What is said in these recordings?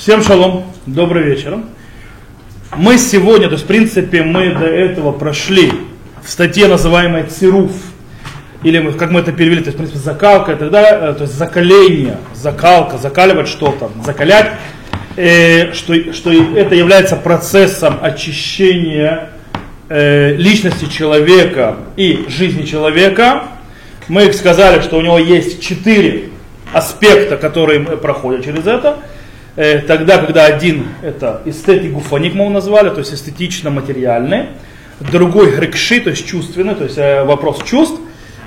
Всем шалом, добрый вечер. Мы сегодня, то есть в принципе мы до этого прошли в статье, называемой «Цируф», или как мы это перевели, то есть в принципе закалка и так далее, э, то есть закаление, закалка, закаливать что-то, закалять, э, что, что это является процессом очищения э, личности человека и жизни человека. Мы сказали, что у него есть четыре аспекта, которые проходят через это. Э, тогда, когда один это эстетик гуфаник мы его назвали, то есть эстетично-материальный, другой грекши, то есть чувственный, то есть э, вопрос чувств,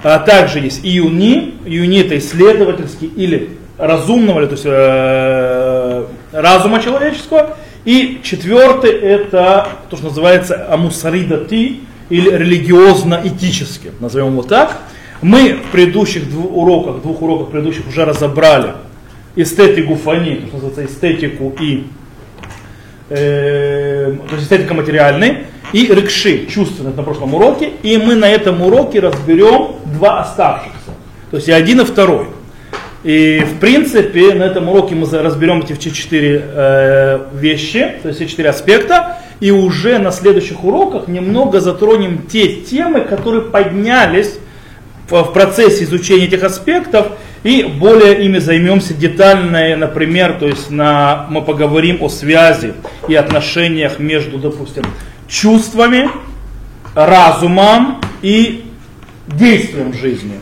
а также есть июни, июни это исследовательский или разумного, то есть э, разума человеческого, и четвертый это то, что называется амусаридати, или религиозно-этически, назовем его так. Мы в предыдущих двух уроках, двух уроках предыдущих уже разобрали эстетику фани, то, что называется эстетику и э, то есть эстетика материальной, и рикши, чувственных на прошлом уроке, и мы на этом уроке разберем два оставшихся, то есть и один, и второй. И в принципе на этом уроке мы разберем эти четыре э, вещи, то есть все четыре аспекта, и уже на следующих уроках немного затронем те темы, которые поднялись в процессе изучения этих аспектов, и более ими займемся детально, например, то есть на, мы поговорим о связи и отношениях между, допустим, чувствами, разумом и действием жизни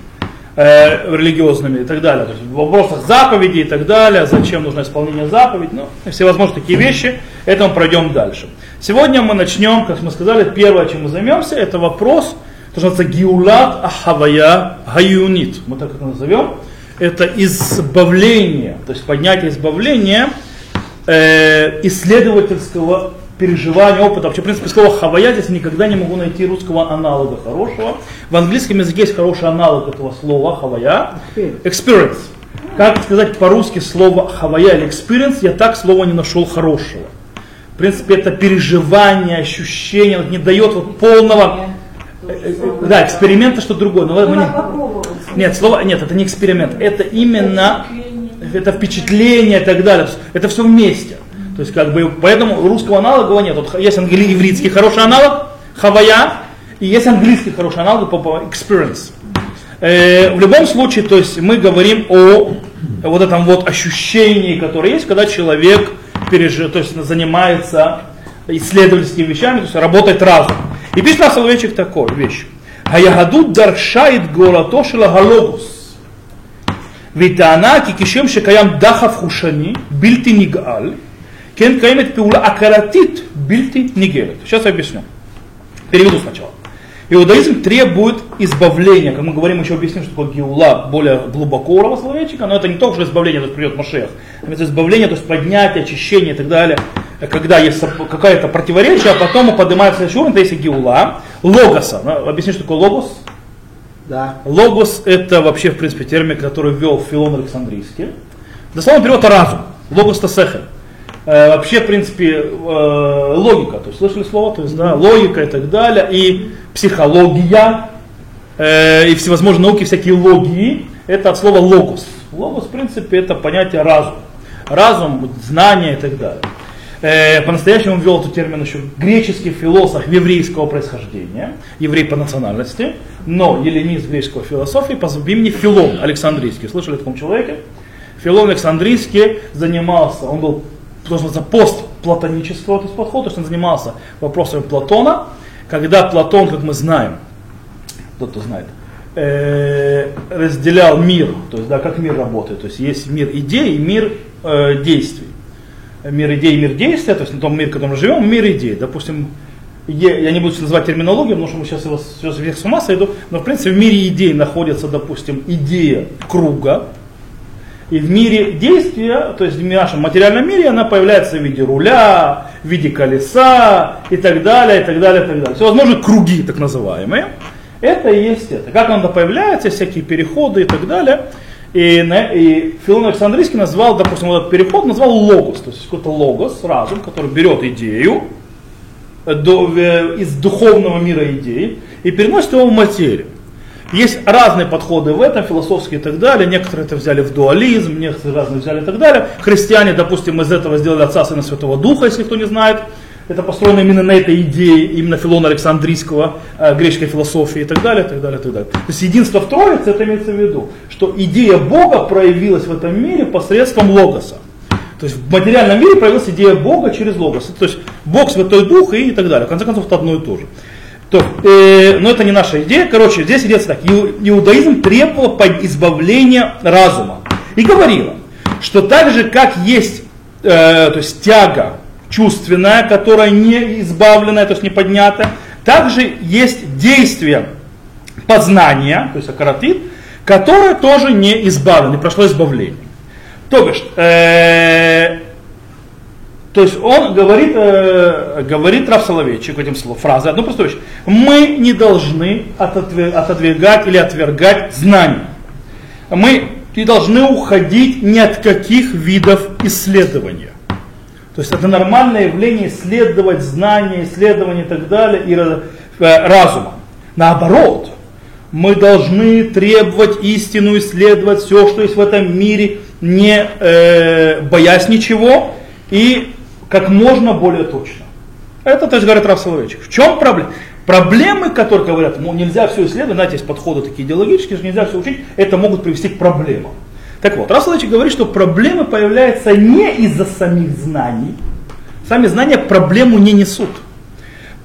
э, религиозными и так далее. То есть в вопросах заповедей и так далее, зачем нужно исполнение заповедей, ну, всевозможные такие вещи, это мы пройдем дальше. Сегодня мы начнем, как мы сказали, первое, чем мы займемся, это вопрос, то, что называется гиулат ахавая гаюнит, мы так это назовем это избавление, то есть поднятие избавления э, исследовательского переживания, опыта. Вообще, в принципе, слово хавая здесь никогда не могу найти русского аналога хорошего. В английском языке есть хороший аналог этого слова хавая. Experience. Как сказать по-русски слово хавая или experience, я так слова не нашел хорошего. В принципе, это переживание, ощущение, не дает вот полного... Да, эксперимент это что-то другое. Но мы не... Нет, слово, нет, это не эксперимент, это именно это впечатление и так далее. Это все вместе. То есть, как бы, поэтому русского аналога нет. Вот есть английский, ивритский хороший аналог, хавая, и есть английский хороший аналог, по experience. Э, в любом случае, то есть мы говорим о вот этом вот ощущении, которое есть, когда человек пережив, то есть занимается исследовательскими вещами, то есть работает разум. И пишет на Соловейчик такой вещь. היהדות דרשה את גאולתו של הלוגוס והיא טענה כי כשם שקיים דחף חושני בלתי נגאל, כן קיימת פעולה הכרתית бильти нигерет. Сейчас я объясню. Переведу сначала. Иудаизм требует избавления, как мы говорим, еще объясним, что такое геула, более глубоко уровня словечка, но это не только что избавление, то есть придет Машех, это избавление, то есть поднятие, очищение и так далее, когда есть какое-то противоречие, а потом поднимается следующий уровень, это есть геула, логоса. Ну, объясни, что такое логос? Да. Логос это вообще, в принципе, термин, который ввел Филон Александрийский. Дословно перевод разум. Логос то сехер. Э, вообще, в принципе, э, логика. То есть слышали слово? То есть, да, логика и так далее. И психология, э, и всевозможные науки, всякие логии. Это от слова логос. Логос, в принципе, это понятие разум. Разум, знание и так далее. Э, по-настоящему ввел этот термин еще греческий философ еврейского происхождения, еврей по национальности, но эллинист греческого философии по имени Филон Александрийский. Слышали о таком человеке? Филон Александрийский занимался, он был должен за постплатонического то есть подхода, то есть он занимался вопросами Платона, когда Платон, как мы знаем, кто-то знает, э, разделял мир, то есть да, как мир работает, то есть есть мир идей и мир э, действий мир идей мир действия, то есть на том мире, в котором мы живем, мир идей. Допустим, я не буду называть терминологию, потому что мы сейчас его всех с ума сойду, но в принципе в мире идей находится, допустим, идея круга, и в мире действия, то есть в нашем материальном мире, она появляется в виде руля, в виде колеса и так далее, и так далее, и так далее. Всевозможные круги, так называемые. Это и есть это. Как она появляется, всякие переходы и так далее. И, и Филон Александрийский назвал, допустим, вот этот переход назвал логос, то есть какой-то логос, разум, который берет идею до, из духовного мира идей и переносит его в материю. Есть разные подходы в этом, философские и так далее. Некоторые это взяли в дуализм, некоторые разные взяли и так далее. Христиане, допустим, из этого сделали Отца, Сына, Святого Духа, если кто не знает. Это построено именно на этой идее, именно Филона Александрийского, э, греческой философии и так далее, так далее, так далее. То есть единство в Троице, это имеется в виду, что идея Бога проявилась в этом мире посредством Логоса. То есть в материальном мире проявилась идея Бога через Логос. То есть Бог, Святой Дух и так далее. В конце концов, это одно и то же. То, э, но это не наша идея. Короче, здесь идет так. Иудаизм требовал избавления разума. И говорила, что так же, как есть э, то есть тяга чувственная, которая не избавленная, то есть не поднята, также есть действие познания, то есть акаратит, которое тоже не избавлено, не прошло избавление. То бишь, э, то есть он говорит, э, говорит Раф Соловейчик этим словом, фразой, одну простую вещь. Мы не должны отодвигать или отвергать знания. Мы не должны уходить ни от каких видов исследования. То есть это нормальное явление исследовать знания, исследования и так далее, и э, разума. Наоборот, мы должны требовать истину, исследовать все, что есть в этом мире, не э, боясь ничего и как можно более точно. Это, то есть, говорит Раф Соловейчик. В чем проблема? Проблемы, которые говорят, мол, нельзя все исследовать, знаете, есть подходы такие идеологические, что нельзя все учить, это могут привести к проблемам. Так вот, Раф Соловейчик говорит, что проблемы появляются не из-за самих знаний. Сами знания проблему не несут.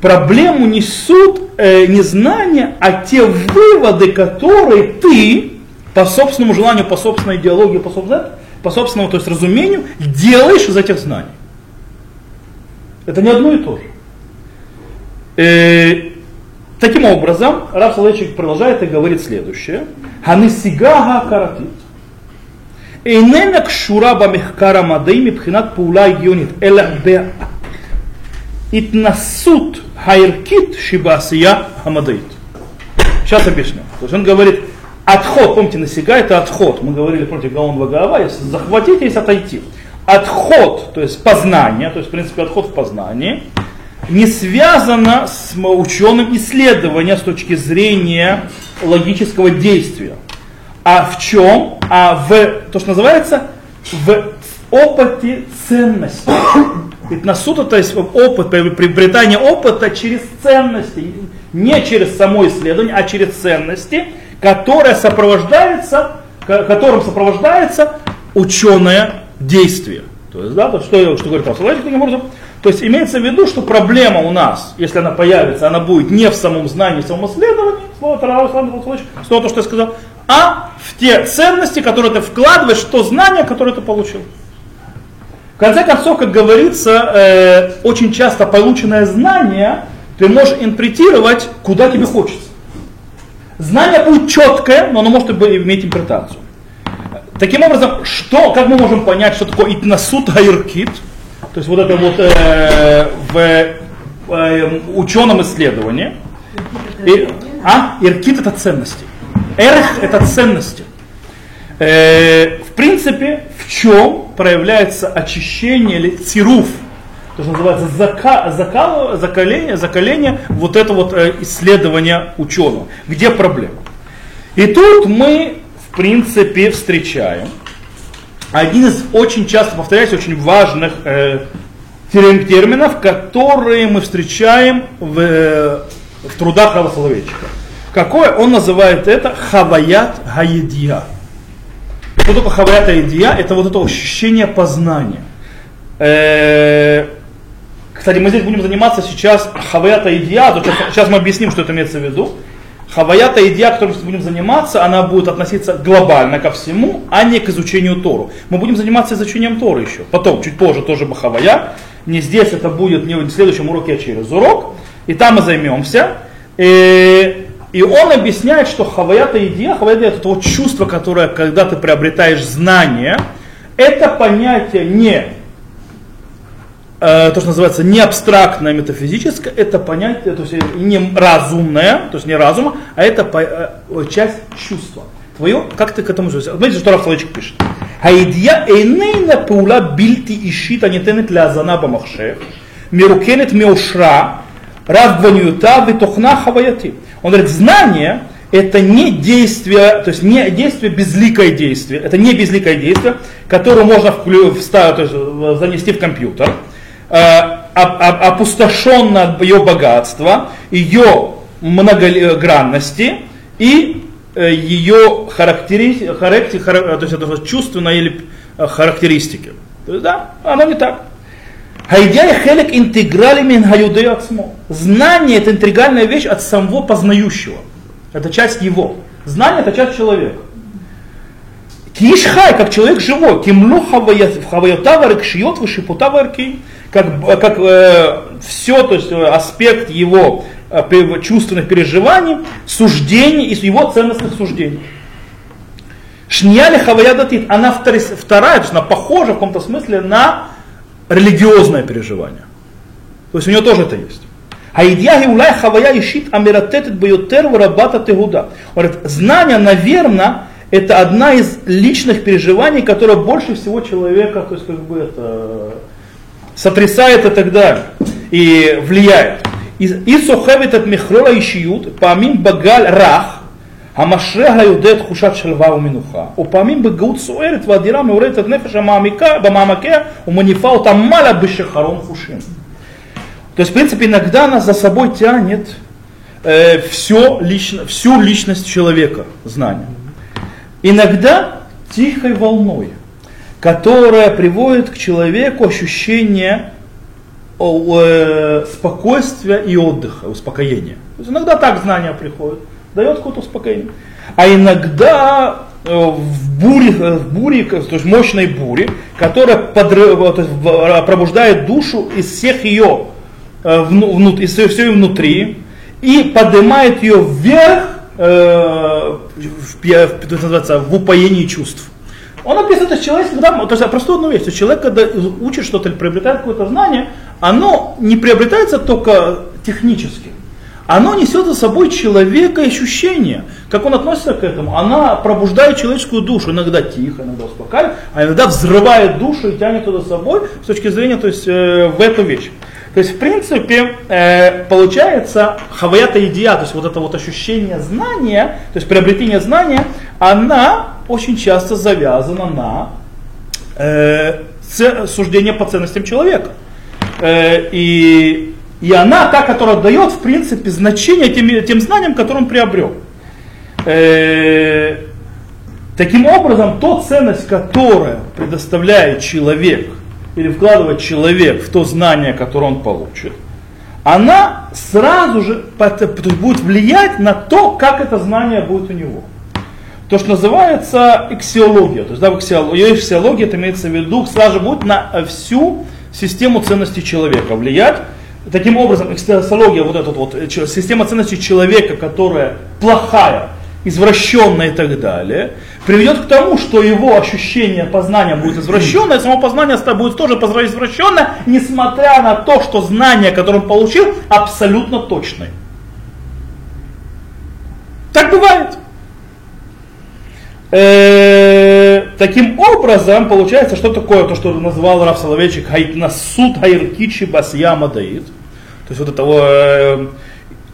Проблему несут э, не знания, а те выводы, которые ты по собственному желанию, по собственной идеологии, по собственному, по собственному то есть разумению, делаешь из этих знаний. Это не одно и то же. Э, таким образом, Раф Салечик продолжает и говорит следующее. Ханисигага каратит. איננה קשורה במחקר המדעי מבחינת פעולה הגיונית, אלא בהתנסות הערכית שבעשייה המדעית. Сейчас объясню. То есть он говорит, Отход, помните, насига это отход. Мы говорили против Гаон Вагаава, если захватить, есть отойти. Отход, то есть познание, то есть в принципе отход в познании, не связано с ученым исследованием с точки зрения логического действия. А в чем? А в, то, что называется, в опыте ценности. Ведь на суд то есть опыт, приобретание опыта через ценности, не через само исследование, а через ценности – которое сопровождается, которым сопровождается ученое действие. То есть, да, то, что, что говорит Рафсалайчик таким образом. То есть имеется в виду, что проблема у нас, если она появится, она будет не в самом знании, в самом исследовании, слово снова то, что я сказал, а в те ценности, которые ты вкладываешь, в то знание, которое ты получил. В конце концов, как говорится, э, очень часто полученное знание ты можешь интерпретировать, куда тебе хочется. Знание будет четкое, но оно может иметь интерпретацию. Таким образом, что, как мы можем понять, что такое итнасут хайркит, то есть вот это вот э, в э, ученом исследовании. И, а? Иркит это ценности. Эрх это ценности. Э, в принципе, в чем проявляется очищение или цируф – то, что называется зака, закал, закаление, закаление, вот это вот э, исследование ученого. Где проблема? И тут мы, в принципе, встречаем один из очень часто повторяется, очень важных э, терминов, которые мы встречаем в, э, в трудах Рава Соловейчика. Какое он называет это хаваят гаедия. Что такое хаваят гаедия? Это вот это ощущение познания. Э, кстати, мы здесь будем заниматься сейчас хаваята идея, сейчас, мы объясним, что это имеется в виду. Хаваята идея, которой мы будем заниматься, она будет относиться глобально ко всему, а не к изучению Тору. Мы будем заниматься изучением Торы еще. Потом, чуть позже, тоже Бахавая. Не здесь это будет, не в следующем уроке, а через урок. И там мы займемся. И, и он объясняет, что хаваята идея, хаваята это то чувство, которое, когда ты приобретаешь знание, это понятие не э, то, что называется не абстрактное метафизическое, это понятие, то есть э, не разумное, то есть не разума, а это э, часть чувства. Твое, как ты к этому живешь? Смотрите, что Рафсловичек пишет. Хаидья эйнейна паула бильти ищит, а не тенет лязана бамахшев, мирукенет меушра, Равдваньюта витухна хаваяти. Он говорит, знание это не действие, то есть не действие, безликое действие. Это не безликое действие, которое можно вставить, то есть занести в компьютер. Э, опустошенно ее богатство, ее многогранности э, и э, ее характери, характер, то есть это чувственные или характеристики. То есть, да, оно не так. Хайдя хелек интеграли мин Знание это интегральная вещь от самого познающего. Это часть его. Знание это часть человека. Кишхай, как человек живой, кимлу хавайотава рекшиот вышипута варки, как, как э, все, то есть э, аспект его э, чувственных переживаний, суждений и его ценностных суждений. Шняли хавая датит, она вторая, то есть она похожа в каком-то смысле на религиозное переживание. То есть у нее тоже это есть. Аидьяги улай хавая ишит амиратетет байотер варабата тегуда. Говорит, знание, наверное, это одна из личных переживаний, которая больше всего человека, то есть как бы это сотрясает и так далее, и влияет. И сохевит от михрола ишиют, памим багаль рах, המשרה היודע תחושת שלווה ומנוחה, ופעמים בגאות סוערת ואדירה מעוררת את נפש המעמיקה, במעמקיה ומניפה אותה מעלה בשחרון חושים. То есть, в принципе, иногда она за собой тянет э, все лично, всю личность человека, знание. Иногда тихой волной, которая приводит к человеку ощущение э, спокойствия и отдыха, успокоения. То есть иногда так знания приходят дает какое-то успокоение. А иногда э, в буре, э, в буре, то есть мощной буре, которая подрыв, то есть, пробуждает душу из всех ее, э, внут, из всего ее внутри, и поднимает ее вверх э, в, в, называется, в упоении чувств. Он описывает, что человек, когда, то есть простую одну вещь, что человек, когда учит что-то или приобретает какое-то знание, оно не приобретается только технически оно несет за собой человека ощущение, как он относится к этому. Она пробуждает человеческую душу, иногда тихо, иногда успокаивает, а иногда взрывает душу и тянет за собой с точки зрения то есть, э, в эту вещь. То есть, в принципе, э, получается, хаваята идея, то есть вот это вот ощущение знания, то есть приобретение знания, она очень часто завязана на э, суждение по ценностям человека. Э, и и она та, которая дает, в принципе, значение тем, тем знаниям, которые он приобрел. Э, таким образом, то ценность, которая предоставляет человек или вкладывает человек в то знание, которое он получит, она сразу же будет влиять на то, как это знание будет у него. То, что называется эксиология. То есть, да, в эксиология это имеется в виду, сразу же будет на всю систему ценностей человека влиять. Таким образом, экстенсология, вот эта вот э, система ценностей человека, которая плохая, извращенная и так далее, приведет к тому, что его ощущение познания будет извращенное, само познание будет тоже извращенное, несмотря на то, что знание, которое он получил, абсолютно точное. Так бывает. Э, таким образом, получается, что такое то, что назвал Раф Соловейчик Насуд Хайркичи Басьяма Даид. То есть вот это э,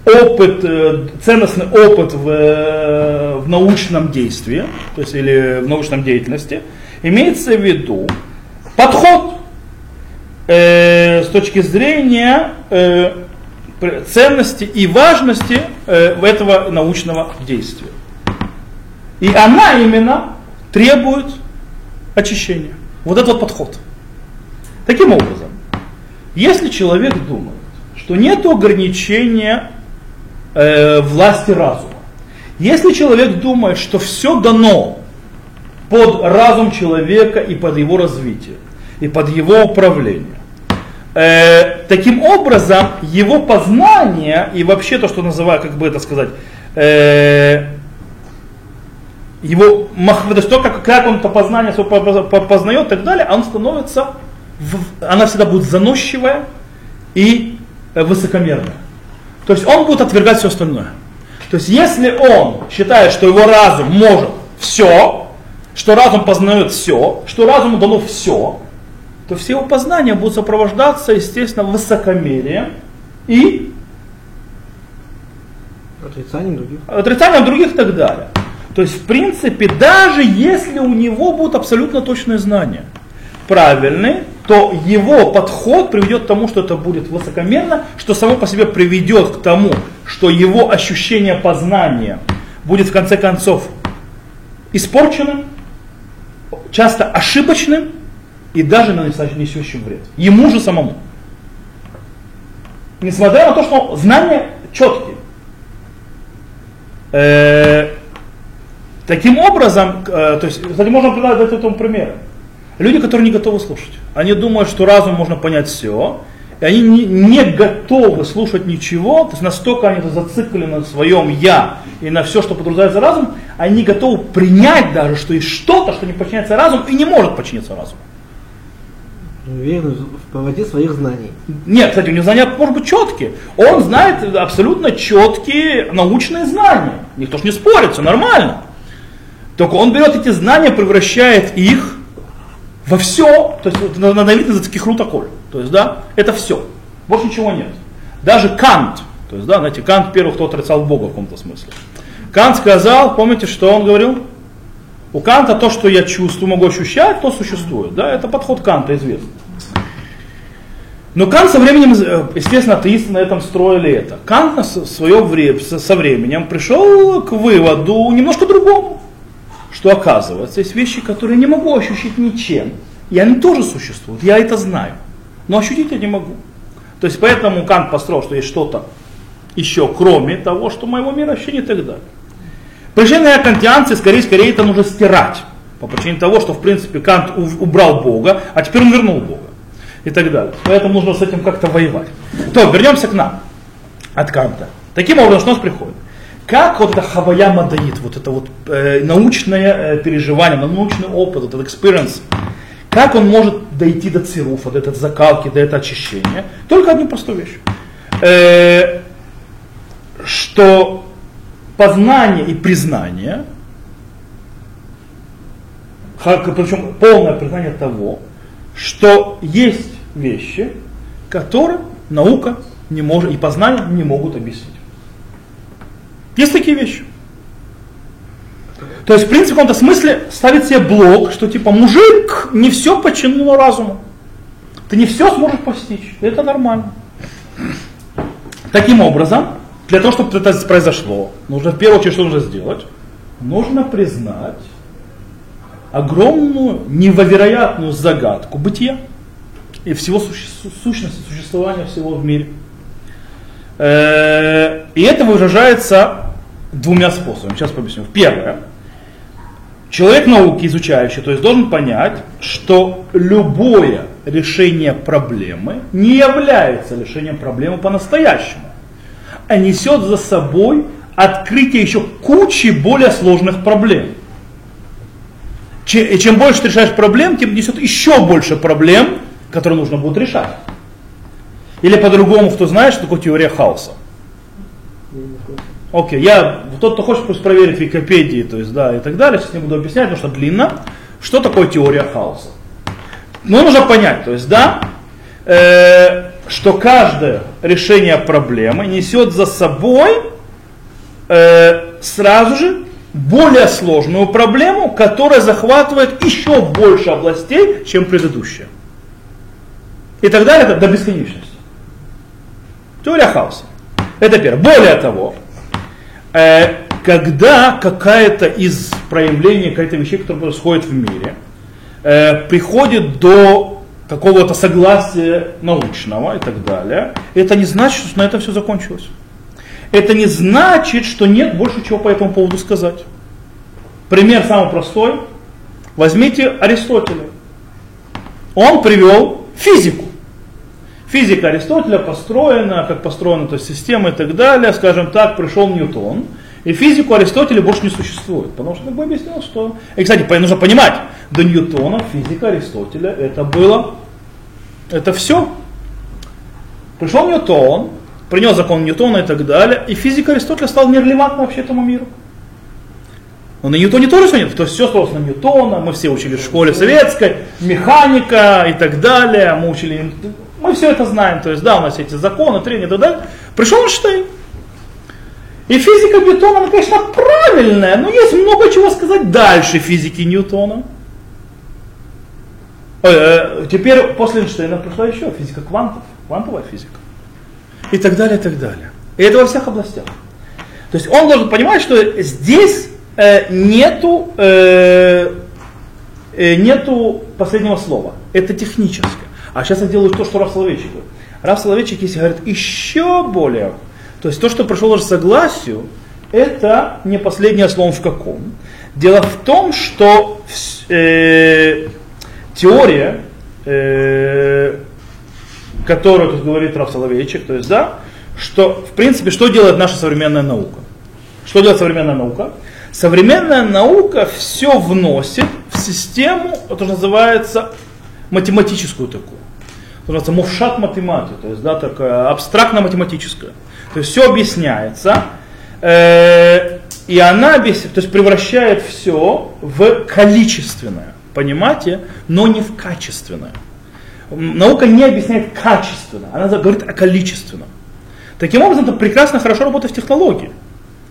опыт, э, ценностный опыт в, э, в научном действии, то есть или в научном деятельности, имеется в виду подход э, с точки зрения э, ценности и важности э, этого научного действия. И она именно требует очищения. Вот этот вот подход. Таким образом, если человек думает, что нет ограничения э, власти разума. Если человек думает, что все дано под разум человека и под его развитие, и под его управление, э, таким образом его познание и вообще то, что называют, как бы это сказать, э, его то есть то, как, как он это познание познает и так далее, он становится, в, она всегда будет заносчивая и Э, высокомерно. То есть он будет отвергать все остальное. То есть если он считает, что его разум может все, что разум познает все, что разуму дано все, то все его познания будут сопровождаться, естественно, высокомерием и Отрицанием других. Отрицанием других и так далее. То есть, в принципе, даже если у него будут абсолютно точные знания, правильные, то его подход приведет к тому, что это будет высокомерно, что само по себе приведет к тому, что его ощущение познания будет в конце концов испорченным, часто ошибочным и даже несущим вред. Ему же самому. Несмотря на то, что знания четкие. Таким образом, э, то есть, кстати, можно приводить этому пример. Люди, которые не готовы слушать. Они думают, что разум можно понять все, и они не, не готовы слушать ничего, то есть настолько они зациклены на своем я и на все, что подразумевается разум, они готовы принять даже, что есть что-то, что не подчиняется разуму и не может подчиниться разуму. Уверен в правоте своих знаний. Нет, кстати, у него знания может быть четкие. Он знает абсолютно четкие научные знания. Никто ж не спорит, все нормально. Только он берет эти знания, превращает их во все, то есть на, на вид за таких рутоколь. То есть, да, это все. Больше ничего нет. Даже Кант, то есть, да, знаете, Кант первый, кто отрицал Бога в каком-то смысле. Кант сказал, помните, что он говорил? У Канта то, что я чувствую, могу ощущать, то существует. Да, это подход Канта известный. Но Кант со временем, э, естественно, атеисты на этом строили это. Кант на свое время, со временем пришел к выводу немножко другому что оказывается, есть вещи, которые не могу ощутить ничем. И они тоже существуют, я это знаю. Но ощутить я не могу. То есть поэтому Кант построил, что есть что-то еще, кроме того, что моего мира вообще не так далее. Причина кантианцы, скорее, скорее это нужно стирать. По причине того, что в принципе Кант убрал Бога, а теперь он вернул Бога. И так далее. Поэтому нужно с этим как-то воевать. То, вернемся к нам. От Канта. Таким образом, что у нас приходит? Как вот это хавая мадаит, вот это вот э, научное э, переживание, научный опыт, этот experience, как он может дойти до цируфа, до этой закалки, до этого очищения? Только одну простую вещь. Э, что познание и признание, причем полное признание того, что есть вещи, которые наука не может, и познание не могут объяснить. Есть такие вещи. То есть, в принципе, в каком-то смысле ставит себе блок, что типа мужик не все подчинено разуму. Ты не все сможешь постичь. Это нормально. Таким образом, для того, чтобы это произошло, нужно в первую очередь что нужно сделать? Нужно признать огромную, невероятную загадку бытия и всего суще, сущности существования всего в мире. Э, и это выражается двумя способами. Сейчас поясню. Первое. Человек науки изучающий, то есть должен понять, что любое решение проблемы не является решением проблемы по-настоящему, а несет за собой открытие еще кучи более сложных проблем. И чем больше ты решаешь проблем, тем несет еще больше проблем, которые нужно будет решать. Или по-другому, кто знает, что такое теория хаоса. Окей, okay. я, тот, кто хочет пусть проверить в Википедии, то есть, да, и так далее, сейчас не буду объяснять, потому что длинно, что такое теория хаоса. Ну, нужно понять, то есть, да, э, что каждое решение проблемы несет за собой э, сразу же более сложную проблему, которая захватывает еще больше областей, чем предыдущая. И так далее, до бесконечности. Теория хаоса. Это первое. Более того, э, когда какая-то из проявлений, какая-то вещей, которые происходят в мире, э, приходит до какого-то согласия научного и так далее, это не значит, что на этом все закончилось. Это не значит, что нет больше чего по этому поводу сказать. Пример самый простой. Возьмите Аристотеля. Он привел физику. Физика Аристотеля построена, как построена то есть система и так далее. Скажем так, пришел Ньютон, и физику Аристотеля больше не существует. Потому что как бы объяснил, что... И, кстати, нужно понимать, до Ньютона физика Аристотеля это было... Это все. Пришел Ньютон, принес закон Ньютона и так далее, и физика Аристотеля стала нерелевантна вообще этому миру. Но на Ньютоне тоже все нет. То есть все строилось на Ньютона, мы все учили в школе советской, механика и так далее, мы учили мы все это знаем, то есть да, у нас эти законы, трения так далее. Пришел Эйнштейн. И физика Ньютона, она, конечно, правильная, но есть много чего сказать дальше физики Ньютона. Э, теперь после Эйнштейна пришла еще физика квантов, квантовая физика. И так далее, и так далее. И это во всех областях. То есть он должен понимать, что здесь э, нету, э, э, нету последнего слова. Это техническое. А сейчас я делаю то, что Раф Соловейчик. Раф Соловейчик, если говорит еще более, то есть то, что пришло уже согласию, это не последнее слово в каком. Дело в том, что э, теория, э, которую тут говорит Раф Соловейчик, то есть, да, что, в принципе, что делает наша современная наука? Что делает современная наука? Современная наука все вносит в систему, это называется математическую такую. Называется мувшат математика, то есть да, такая абстрактно-математическая. То есть все объясняется, э, и она объясняет, то есть превращает все в количественное понимаете, но не в качественное. Наука не объясняет качественно, она говорит о количественном. Таким образом, это прекрасно, хорошо работает в технологии,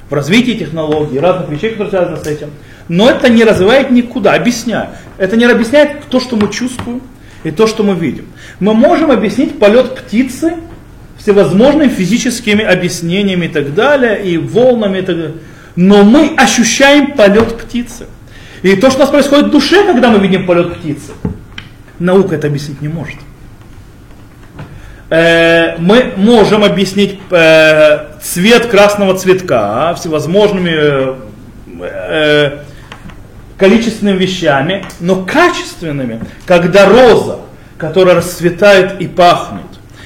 в развитии технологий, разных вещей, которые связаны с этим. Но это не развивает никуда, объясняет. Это не объясняет то, что мы чувствуем и то, что мы видим. Мы можем объяснить полет птицы всевозможными физическими объяснениями и так далее, и волнами и так далее. Но мы ощущаем полет птицы. И то, что у нас происходит в душе, когда мы видим полет птицы, наука это объяснить не может. Э, мы можем объяснить э, цвет красного цветка всевозможными э, количественными вещами, но качественными, когда роза, которая расцветает и пахнет,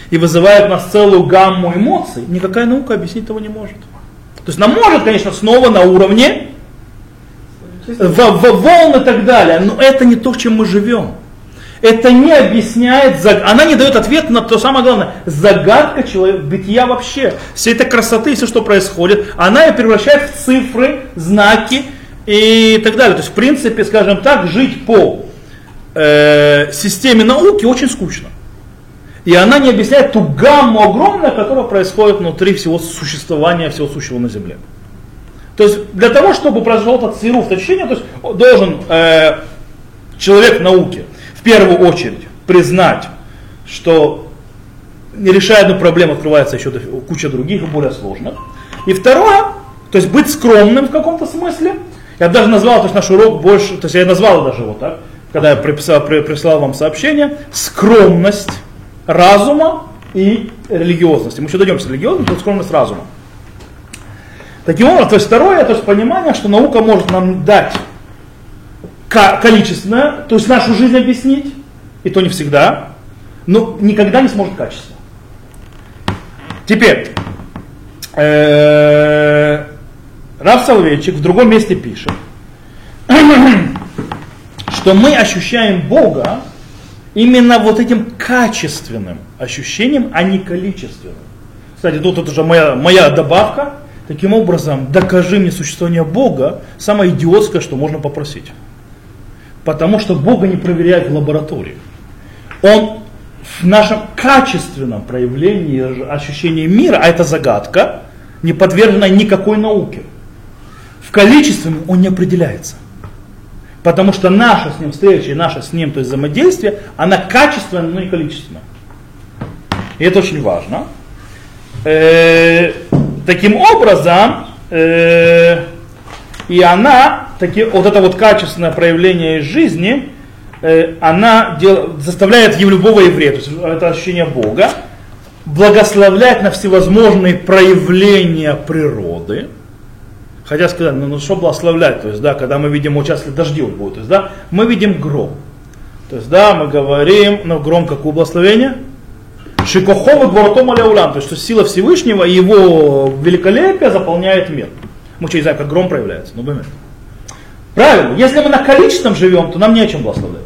и вызывает у нас целую гамму эмоций, никакая наука объяснить этого не может. То есть она может, конечно, снова на уровне в, в, волн и так далее. Но это не то, чем мы живем. Это не объясняет, она не дает ответ на то самое главное, загадка человека, бытия вообще, всей этой красоты, все, что происходит, она ее превращает в цифры, знаки и так далее. То есть, в принципе, скажем так, жить по э, системе науки очень скучно. И она не объясняет ту гамму огромную, которая происходит внутри всего существования, всего сущего на Земле. То есть для того, чтобы произошло этот сируф, ощущение, то есть должен э, человек науки в первую очередь признать, что не решая одну проблему, открывается еще куча других более сложных. И второе, то есть быть скромным в каком-то смысле. Я даже назвал, то есть наш урок больше, то есть я назвал даже его так, когда я приписал, прислал вам сообщение, скромность разума и религиозности. Мы еще дойдемся к религиозности, но скромность разума. Таким образом, то есть второе, то есть понимание, что наука может нам дать количественное, то есть нашу жизнь объяснить, и то не всегда, но никогда не сможет качественно. Теперь, Раф Соловейчик в другом месте пишет, что мы ощущаем Бога именно вот этим качественным ощущением, а не количественным. Кстати, тут это уже моя, моя добавка. Таким образом, докажи мне существование Бога, самое идиотское, что можно попросить. Потому что Бога не проверяют в лаборатории. Он в нашем качественном проявлении ощущения мира, а это загадка, не подвержена никакой науке. В количественном он не определяется. Потому что наша с ним встреча и наша с ним, то есть взаимодействие, она качественная, но не количественная. И это очень важно. Э, Таким образом, э, и она, таки, вот это вот качественное проявление жизни, э, она дел, заставляет любого еврея, то есть это ощущение Бога, благословлять на всевозможные проявления природы. Хотя сказать, ну, ну что благословлять, то есть, да, когда мы видим, вот сейчас дождь будет, то есть, да, мы видим гром. То есть, да, мы говорим, ну, гром какое благословение? Шикоховы Гворотом Аляулам, то есть что сила Всевышнего и его великолепие заполняет мир. Мы что, не знаем, как гром проявляется, ну бывает. Правильно, если мы на количественном живем, то нам не о чем благословлять.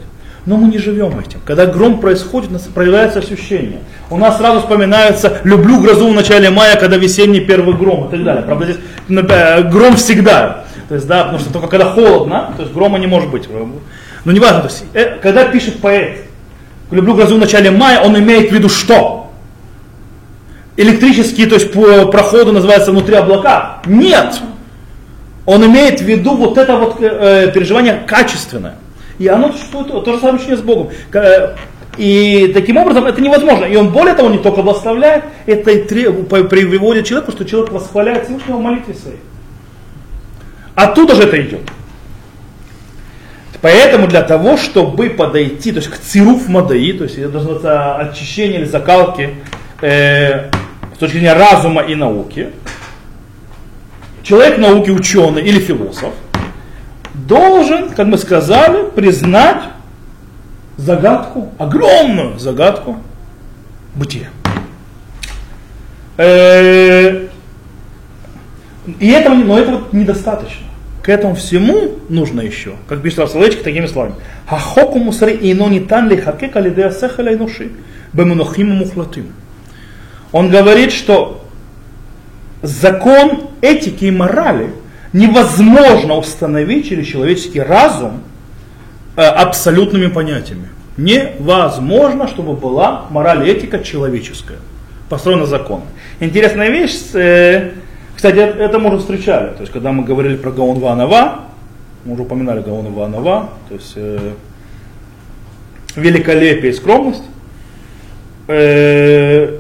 Но мы не живем этим. Когда гром происходит, у нас проявляется ощущение. У нас сразу вспоминается «люблю грозу в начале мая, когда весенний первый гром» и так далее. Правда, здесь э, гром всегда. То есть, да, потому что только когда холодно, то есть грома не может быть. Но не важно, то есть, э, когда пишет поэт, люблю грозу в начале мая, он имеет в виду что? электрические, то есть по проходу называется внутри облака. Нет. Он имеет в виду вот это вот э, переживание качественное. И оно существует то же самое с Богом. Э, и таким образом это невозможно. И он более того не только благословляет, это и приводит человеку, что человек восхваляет Всевышнего в молитве своей. Оттуда же это идет. Поэтому для того, чтобы подойти, то есть к цируф мадаи, то есть это называется очищение или закалки э, с точки зрения разума и науки, человек науки, ученый или философ, должен, как мы сказали, признать загадку, огромную загадку бытия. Э, и этого, но этого недостаточно. К этому всему нужно еще, как пишет Равсалечки такими словами. Хахоку мусари и но не тан ли хакек алидея сехаля инуши бемунохим мухлатим. Он говорит, что закон этики и морали невозможно установить через человеческий разум э, абсолютными понятиями. Невозможно, чтобы была мораль и этика человеческая, построена законом. Интересная вещь, э, кстати, это мы уже встречали, то есть когда мы говорили про Гаон Ванова, мы уже упоминали Гаон Ванова, то есть э, великолепие и скромность. Э,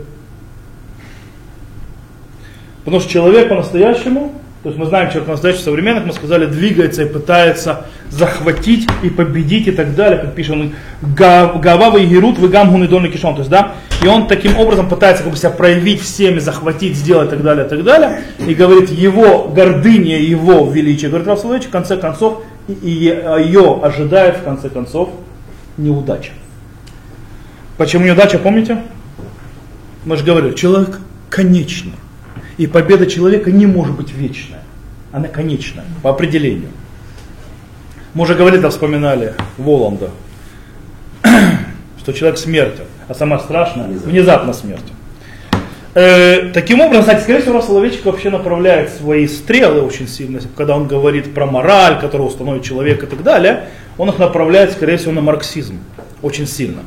потому что человек по-настоящему то есть мы знаем, человек настоящий современных, мы сказали, двигается и пытается захватить и победить и так далее, как пишет он, Гавава и Герут, вы гамгун дольный кишон. То есть, да, и он таким образом пытается как бы себя проявить всеми, захватить, сделать и так далее, и так далее. И говорит, его гордыня, его величие, говорит Рафсалович, в конце концов, и ее ожидает в конце концов неудача. Почему неудача, помните? Мы же говорили, человек конечный. И победа человека не может быть вечная. Она конечная, по определению. Мы уже говорили, да, вспоминали Воланда, что человек смертен, а самое страшное внезапно смерть. Э, таким образом, кстати, скорее всего, Соловейчик вообще направляет свои стрелы очень сильно, когда он говорит про мораль, которую установит человек и так далее, он их направляет, скорее всего, на марксизм очень сильно.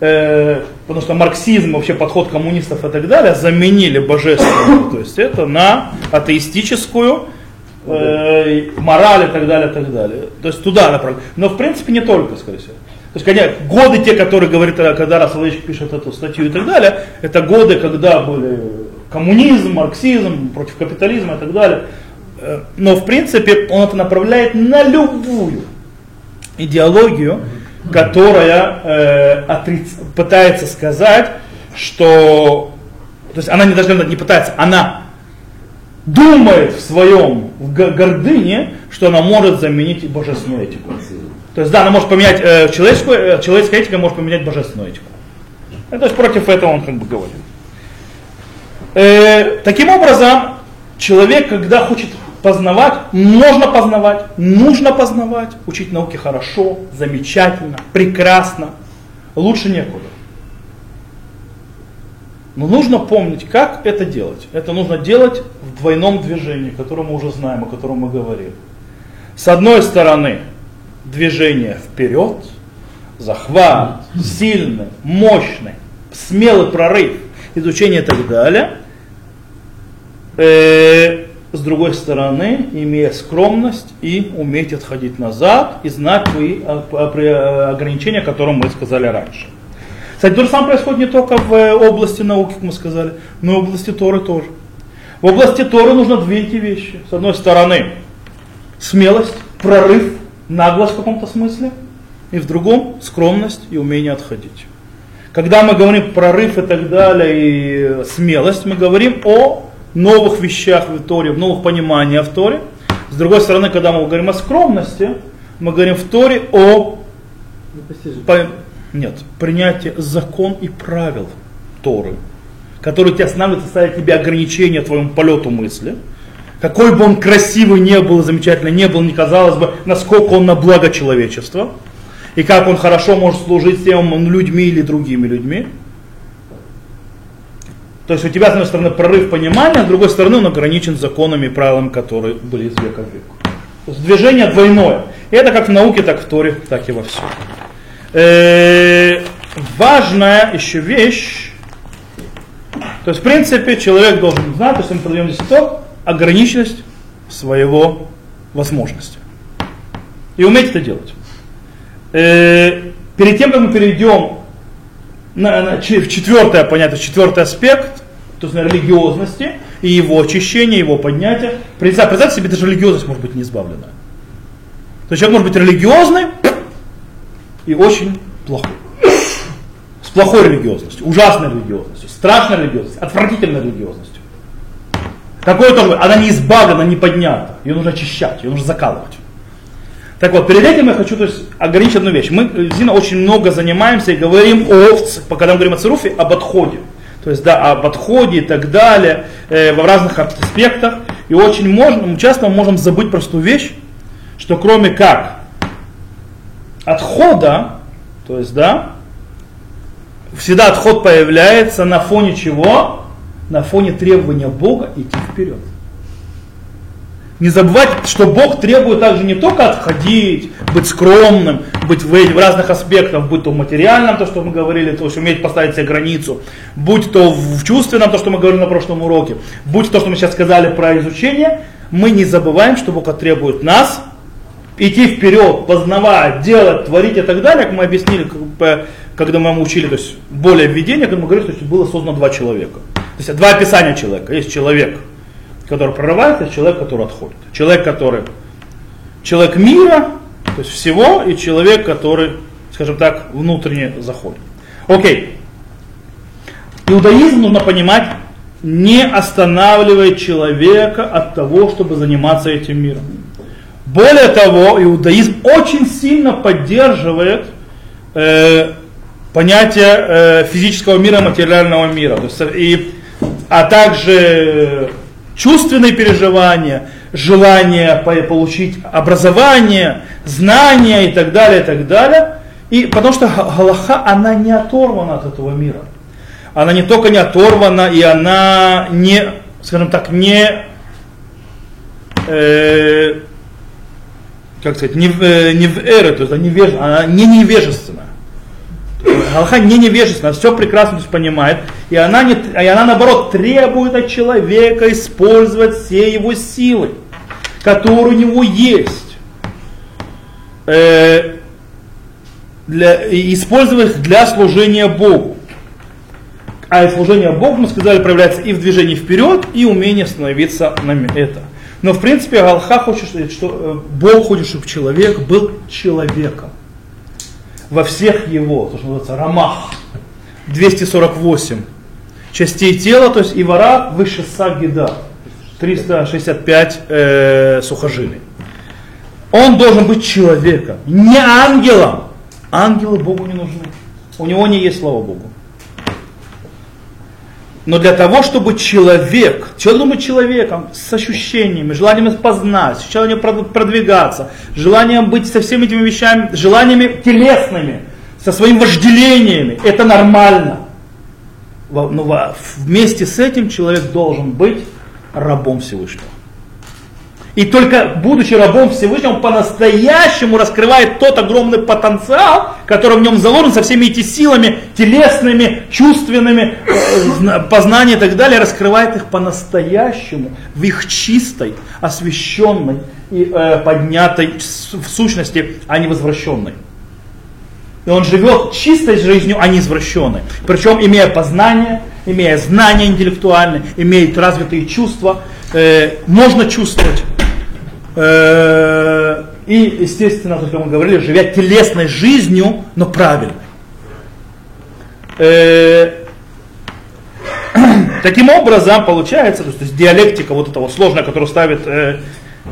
Э, потому что марксизм, вообще подход коммунистов и так далее, заменили божественную, то есть это на атеистическую э, мораль и так далее, и так далее. То есть туда направлено. Но в принципе не только, скорее всего. То есть, конечно, годы те, которые говорит, э, когда Расолович пишет эту статью и так далее, это годы, когда были коммунизм, марксизм, против капитализма и так далее. Э, но в принципе он это направляет на любую идеологию, которая э, отриц... пытается сказать, что, то есть она не даже не пытается, она думает в своем в гордыне, что она может заменить божественную этику. То есть да, она может поменять э, человеческую, э, человеческая этика может поменять божественную этику. И, то есть против этого он как бы говорит. Э, таким образом, человек, когда хочет Познавать можно познавать, нужно познавать, учить науки хорошо, замечательно, прекрасно, лучше некуда. Но нужно помнить, как это делать. Это нужно делать в двойном движении, которое мы уже знаем, о котором мы говорили. С одной стороны, движение вперед, захват, сильный, мощный, смелый прорыв, изучение и так далее. С другой стороны, имея скромность и уметь отходить назад и знать свои а, а, ограничения, о которых мы сказали раньше. Кстати, то же самое происходит не только в э, области науки, как мы сказали, но и в области Торы тоже. В области Торы нужно две эти вещи. С одной стороны, смелость, прорыв, наглость в каком-то смысле, и в другом скромность и умение отходить. Когда мы говорим прорыв и так далее, и смелость, мы говорим о новых вещах в Торе, в новых пониманиях в Торе. С другой стороны, когда мы говорим о скромности, мы говорим в Торе о по, нет, принятии закон и правил Торы, которые тебя останавливают, ставят тебе ограничения твоему полету мысли. Какой бы он красивый не был, замечательный не был, не казалось бы, насколько он на благо человечества, и как он хорошо может служить тем людьми или другими людьми. То есть у тебя, с одной стороны, прорыв понимания, с другой стороны, он ограничен законами и правилами, которые были из века в век. То есть движение двойное. И это как в науке, так в Торе, так и во всем. Э, важная еще вещь, То есть, в принципе, человек должен знать, если мы продаем здесь итог, ограниченность своего возможности. И уметь это делать. Э, перед тем, как мы перейдем на, на, в четвертое понятие, четвертый аспект, то есть на религиозности и его очищение, его поднятие. Представьте, представьте себе, даже религиозность может быть не избавлена. То есть человек может быть религиозный и очень плохой. С плохой религиозностью, ужасной религиозностью, страшной религиозностью, отвратительной религиозностью. Какое тоже, она не избавлена, не поднята. Ее нужно очищать, ее нужно закалывать. Так вот, перед этим я хочу то есть, ограничить одну вещь. Мы, Зина, очень много занимаемся и говорим о, когда мы говорим о цируфе, об отходе. То есть, да, об отходе и так далее, э, в разных аспектах. И очень можно, часто мы можем забыть простую вещь, что кроме как отхода, то есть, да, всегда отход появляется на фоне чего? На фоне требования Бога идти вперед. Не забывать, что Бог требует также не только отходить, быть скромным, быть в, в разных аспектах, будь то в материальном, то, что мы говорили, то есть уметь поставить себе границу, будь то в чувственном, то, что мы говорили на прошлом уроке, будь то, что мы сейчас сказали про изучение, мы не забываем, что Бог требует нас идти вперед, познавать, делать, творить и так далее, как мы объяснили, когда мы учили, то есть более введение, когда мы говорили, что было создано два человека. То есть два описания человека. Есть человек – который прорывается, человек, который отходит. Человек, который человек мира, то есть всего, и человек, который, скажем так, внутренне заходит. Окей. Иудаизм нужно понимать, не останавливает человека от того, чтобы заниматься этим миром. Более того, иудаизм очень сильно поддерживает э, понятие э, физического мира, материального мира. То есть, и, а также чувственные переживания, желание получить образование, знания и так далее, и так далее. И потому что Галаха, она не оторвана от этого мира. Она не только не оторвана, и она не, скажем так, не, э, как сказать, не, э, не в эре, то есть она, невеж, она не невежественна. Галаха не невежественна, все прекрасно понимает, и она, не, и она наоборот требует от человека использовать все его силы, которые у него есть, э, для, использовать их для служения Богу. А служение Богу, мы сказали, проявляется и в движении вперед, и умение становиться на это. Но в принципе Галха хочет, что э, Бог хочет, чтобы человек был человеком во всех его, то, что называется рамах, 248 частей тела, то есть ивара выше сагида, 365 э, сухожилий. Он должен быть человеком, не ангелом. Ангелы Богу не нужны. У него не есть слава Богу. Но для того, чтобы человек, человек человеком с ощущениями, желанием познать, желанием продвигаться, желанием быть со всеми этими вещами, желаниями телесными, со своими вожделениями, это нормально. Но вместе с этим человек должен быть рабом Всевышнего. И только будучи рабом Всевышнего, он по-настоящему раскрывает тот огромный потенциал, который в нем заложен со всеми этими силами телесными, чувственными, э, познания и так далее, раскрывает их по-настоящему, в их чистой, освященной и э, поднятой в сущности, а не возвращенной. И он живет чистой жизнью, а не извращенной. Причем имея познание, имея знания интеллектуальные, имеет развитые чувства, э, можно чувствовать и, естественно, как мы говорили, живя телесной жизнью, но правильной. Э, таким образом, получается, то есть диалектика вот этого сложная, которую ставит э,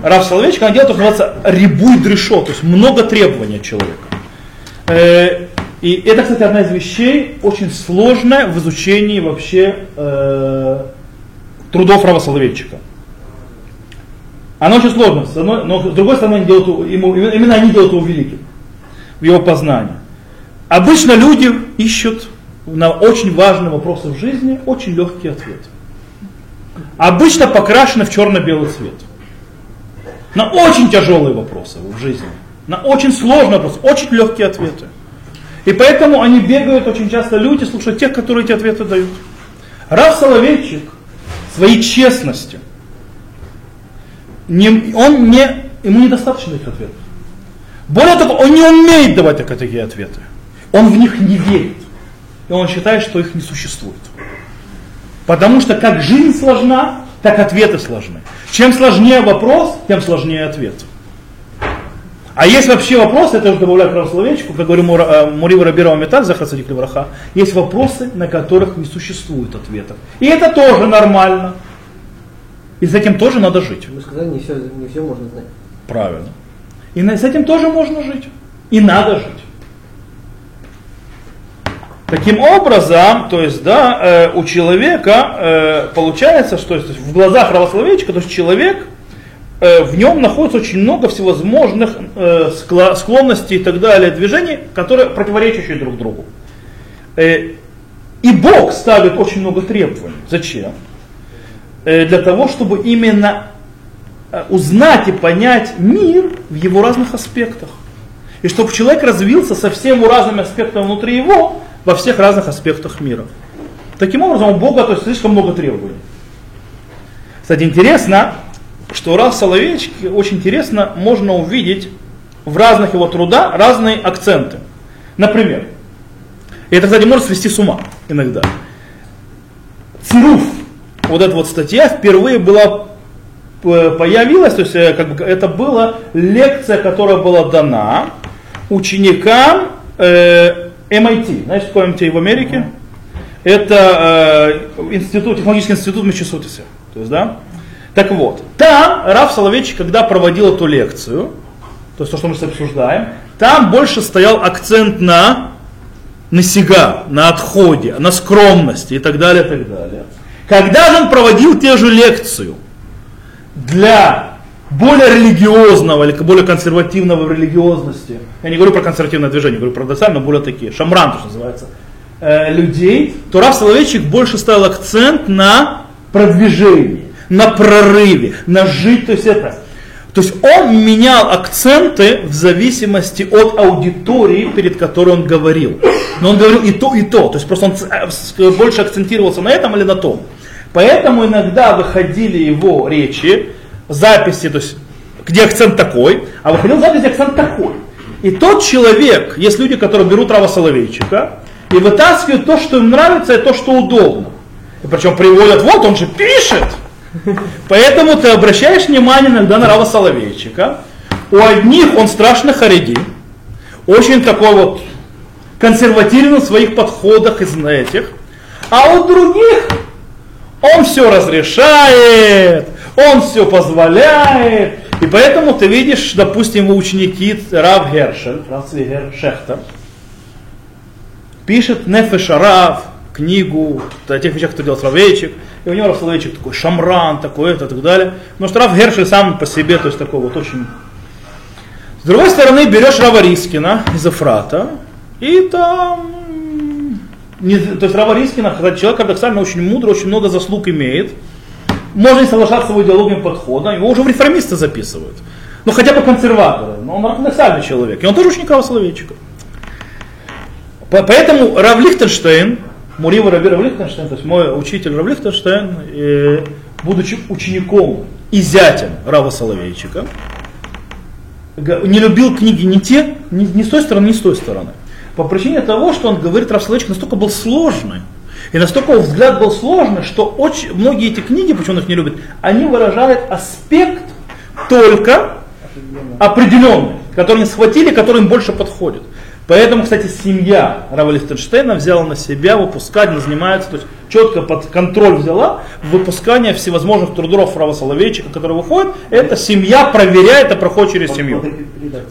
Раф Соловейчик, она делает то, что называется рибуй дрешо, то есть много требований от человека. Э, и это, кстати, одна из вещей, очень сложная в изучении вообще э, трудов Рава Соловейчика. Оно очень сложно, но с другой стороны, они делают ему, именно они делают его великим в его познании. Обычно люди ищут на очень важные вопросы в жизни очень легкий ответ. Обычно покрашены в черно-белый цвет. На очень тяжелые вопросы в жизни. На очень сложные вопросы, очень легкие ответы. И поэтому они бегают очень часто, люди слушают тех, которые эти ответы дают. Рав Соловейчик своей честностью, не, он не, ему недостаточно этих ответов. Более того, он не умеет давать такие ответы. Он в них не верит. И он считает, что их не существует. Потому что как жизнь сложна, так ответы сложны. Чем сложнее вопрос, тем сложнее ответ. А есть вообще вопросы, это уже добавляю правословечку, как говорю э, Мурива Рабирова Металь, Захар Садик Левраха, есть вопросы, на которых не существует ответов. И это тоже нормально. И с этим тоже надо жить. Вы сказали, не все, не все можно знать. Правильно. И с этим тоже можно жить. И надо жить. Таким образом, то есть, да, э, у человека э, получается, что есть, в глазах православечка, то есть человек, э, в нем находится очень много всевозможных склонностей и так далее, движений, которые противоречащие друг другу. И Бог ставит очень много требований. Зачем? Э, для того, чтобы именно э, узнать и понять мир в его разных аспектах. И чтобы человек развился совсем всеми разными аспектами внутри его, во всех разных аспектах мира. Таким образом, у Бога то есть, слишком много требований. Кстати, интересно, что Рав Соловейчик, очень интересно, можно увидеть в разных его трудах разные акценты. Например, и это, кстати, может свести с ума иногда. Цируф, вот эта вот статья впервые была э, появилась, то есть э, как бы, это была лекция, которая была дана ученикам э, MIT, знаете, что такое MIT в Америке? Это э, институт, технологический институт Массачусетса. То есть, да? Так вот, там Раф Соловейчик, когда проводил эту лекцию, то есть то, что мы сейчас обсуждаем, там больше стоял акцент на на себя, на отходе, на скромности и так далее, и так далее. Когда же он проводил те же лекцию для более религиозного или более консервативного в религиозности, я не говорю про консервативное движение, говорю про доцально, но более такие, шамран, что называется, э, людей, то Раф Соловейчик больше ставил акцент на продвижении, на прорыве, на жить, то есть это. То есть он менял акценты в зависимости от аудитории, перед которой он говорил. Но он говорил и то, и то. То есть просто он э, больше акцентировался на этом или на том. Поэтому иногда выходили его речи, записи, то есть где акцент такой, а выходил запись, где акцент такой. И тот человек, есть люди, которые берут Рава Соловейчика и вытаскивают то, что им нравится, и то, что удобно. И причем приводят, вот он же пишет. Поэтому ты обращаешь внимание иногда на Рава Соловейчика. У одних он страшно хариди, очень такой вот консервативный в своих подходах из этих, а у других он все разрешает, он все позволяет. И поэтому ты видишь, допустим, ученики Рав Гершель, Рав Шехтер, пишет Нефеш Рав, книгу о тех вещах, кто делал Равейчик, и у него Рав Соловейчик такой шамран, такой это, и так далее. Но что Рав Гершель сам по себе, то есть такой вот очень... С другой стороны, берешь Рава Рискина из Эфрата, и там... Не, то есть Рава Рискина, человек парадоксально очень мудрый, очень много заслуг имеет, можно не соглашаться с его идеологией подхода, его уже в реформисты записывают. Ну хотя бы консерваторы, но он ортодоксальный человек, и он тоже ученик Равословейчика. Поэтому Рав Лихтенштейн, Мурива Раби Рав Лихтенштейн, то есть мой учитель Рав Лихтенштейн, э, будучи учеником и зятем Рава Соловейчика, не любил книги ни те, ни, ни с той стороны, ни с той стороны. По причине того, что он говорит, Рав Соловейчик настолько был сложный, и настолько взгляд был сложный, что очень, многие эти книги, почему он их не любит, они выражают аспект только определенный, который они схватили, который им больше подходит. Поэтому, кстати, семья Рава Лихтенштейна взяла на себя выпускать, она занимается, то есть четко под контроль взяла выпускание всевозможных трудов Рава Соловейчика, которые выходят, эта семья проверяет и проходит через семью.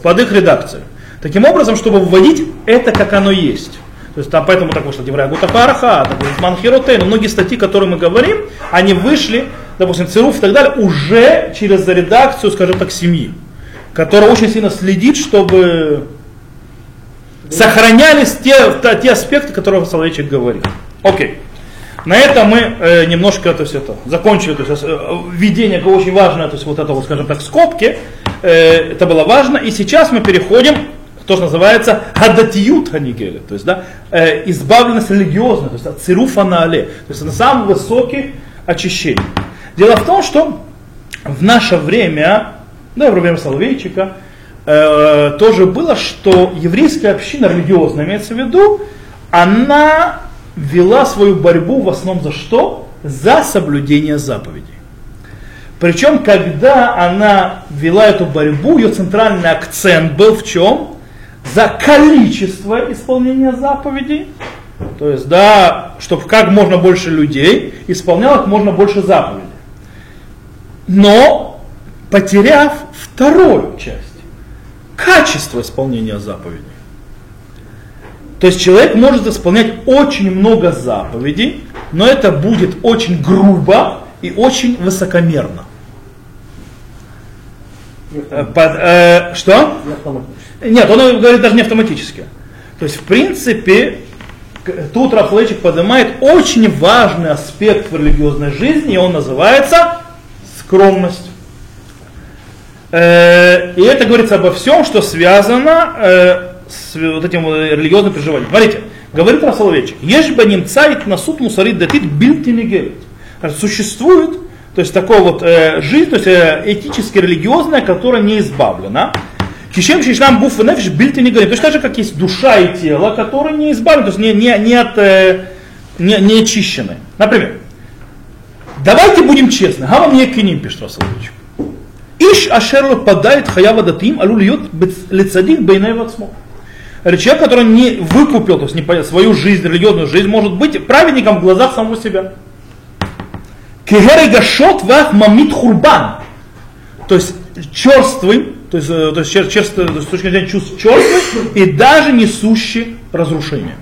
Под их редакцией. Таким образом, чтобы вводить это, как оно есть. То есть там поэтому так вышло Деврая Гутапараха, Манхиротей, но многие статьи, которые мы говорим, они вышли, допустим, Цируф и так далее, уже через редакцию, скажем так, семьи, которая очень сильно следит, чтобы сохранялись те, те аспекты, которые Соловейчик говорил. Окей. На этом мы э, немножко то есть, это, закончили то есть, э, введение очень важное, то есть вот это вот, скажем так, скобки. Э, это было важно. И сейчас мы переходим то, что называется хадатиют ханигеля, то есть да, э, избавленность религиозная, то есть от цируфа на але, то есть на самом высокий очищение. Дело в том, что в наше время, да, во время Соловейчика, э, тоже было, что еврейская община религиозная, имеется в виду, она вела свою борьбу в основном за что? За соблюдение заповедей. Причем, когда она вела эту борьбу, ее центральный акцент был в чем? За количество исполнения заповедей. То есть, да, чтобы как можно больше людей исполняло как можно больше заповедей. Но потеряв вторую часть, качество исполнения заповедей. То есть человек может исполнять очень много заповедей, но это будет очень грубо и очень высокомерно. Э, под, э, что? Нет, он говорит даже не автоматически. То есть, в принципе, тут Рафлейчик поднимает очень важный аспект в религиозной жизни, и он называется скромность. Э, и это говорится обо всем, что связано э, с вот этим религиозным переживанием. Смотрите, говорит Расоловечек, ешь бы немцайт на суд мусорит датит бильтинигерит. Существует, то есть такое вот э, жизнь, то есть э, этически религиозная, которая не избавлена. Кишем шишлам гуф и нефиш бильти не говорим. Точно так же, как есть душа и тело, которые не избавлены, то есть не, не, не, от, э, не, не очищены. Например, давайте будем честны. Гава мне киним, пишет Расоловичек. Иш ашер падает хаява датим, алю льет лицадик бейней вацмо. Человек, который не выкупил то есть не, свою жизнь, религиозную жизнь, может быть праведником в глазах самого себя. Кегерегашот вах мамит хурбан. То есть черствый, то есть, э, то есть, чер, с точки зрения чувств черствый и даже несущий разрушение.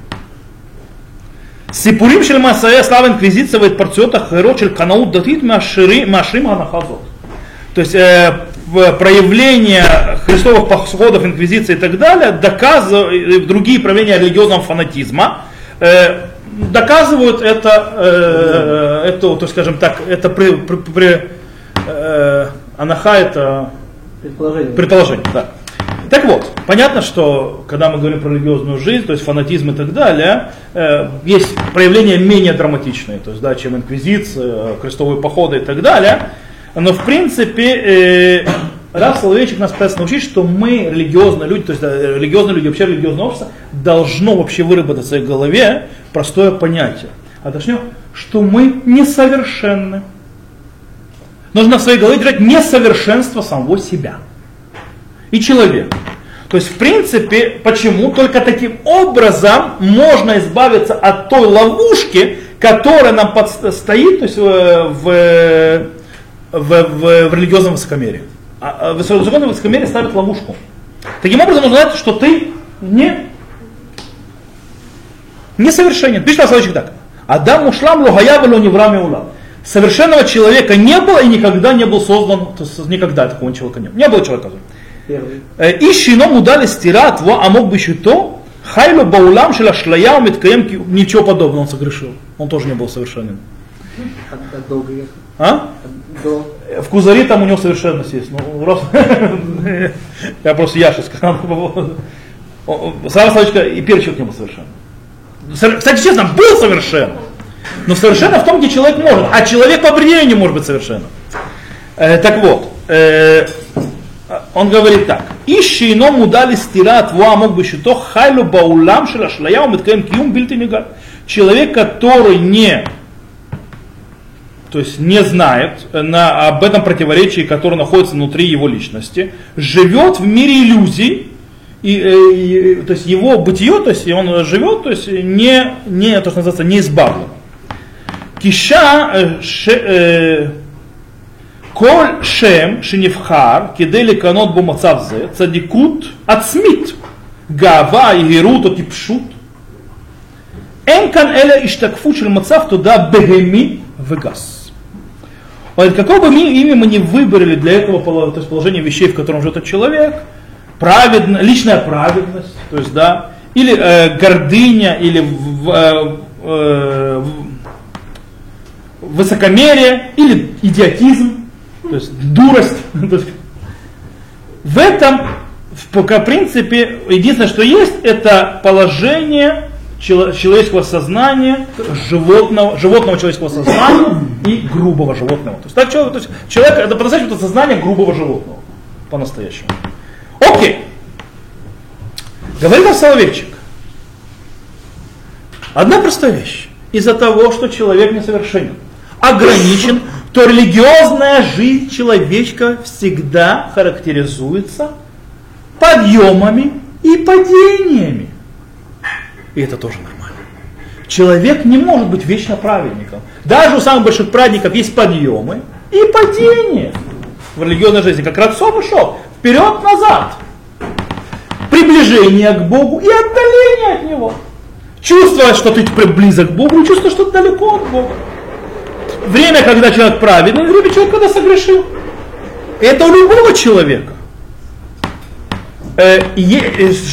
Сипурим шель масая слава инквизиция в парциотах хэрочель канаут датит машрим анахазот. То есть э, проявление христовых походов, инквизиции и так далее, доказывают, другие проявления религиозного фанатизма, э, доказывают это, э, это, то скажем так, это при, при, при э, анаха это предположение. предположение да. Так вот, понятно, что когда мы говорим про религиозную жизнь, то есть фанатизм и так далее, э, есть проявления менее драматичные, то есть, да, чем инквизиция, крестовые походы и так далее. Но в принципе, э, Рав Соловейчик нас пытается научить, что мы религиозные люди, то есть да, религиозные люди, вообще религиозное общество, должно вообще выработать в своей голове простое понятие. А точнее, что мы несовершенны. Нужно в своей голове держать несовершенство самого себя и человека. То есть, в принципе, почему только таким образом можно избавиться от той ловушки, которая нам стоит то есть, э, в, в, в, в религиозном высокомерии. А, а высокомерие высокомерие ставит ловушку. Таким образом, нужно знать, что ты не несовершенен. Пишет Расовичек так. Адам ушлам лухая не в раме ула. Совершенного человека не было и никогда не был создан, то есть никогда такого человека не было. Не было человека. Э, Ищи но мудали стират, а мог бы еще то, хайло баулам шела шлая умиткаем, ничего подобного он согрешил. Он тоже не был совершенен. А? До... В Кузаре там у него совершенность есть. Ну, раз... Я просто Яша сказал. Сара Славичка и первый человек не был совершенным. Кстати, честно, был совершенным. Но совершенно в том, где человек может. А человек по определению не может быть совершенным. Э, так вот, э, он говорит так. Ищи ино мудали стират во мог бы то хайлу баулам шелашлая умиткаем киум бильты Человек, который не то есть не знает на, об этом противоречии, которое находится внутри его личности, живет в мире иллюзий, и, э, и, то есть его бытие, то есть он живет, то есть не, не то, что называется, не избавлен. Киша э, э, коль шем шиневхар кидели канот бу мацавзе цадикут ацмит гава и герут או טיפשות. אין כאן אלא השתקפות של מצב תודה בהמי וגס. Вот какое бы имя мы не выбрали для этого то есть положения вещей, в котором живет этот человек, праведно, личная праведность, то есть, да, или э, гордыня, или э, э, высокомерие, или идиотизм, то есть дурость. в этом в принципе, единственное, что есть, это положение человеческого сознания, животного, животного человеческого сознания и грубого животного. То есть, так, человек, то есть человек это по-настоящему это сознание грубого животного. По-настоящему. Окей. Говорит Соловейчик. Одна простая вещь. Из-за того, что человек несовершенен, ограничен, то религиозная жизнь человечка всегда характеризуется подъемами и падениями. И это тоже нормально. Человек не может быть вечно праведником. Даже у самых больших праведников есть подъемы и падения в религиозной жизни. Как Рацов и. Вперед-назад. Приближение к Богу и отдаление от Него. Чувствовать, что ты близок к Богу, и чувствовать, что ты далеко от Бога. Время, когда человек праведный, время человек, когда согрешил. Это у любого человека. Э, и,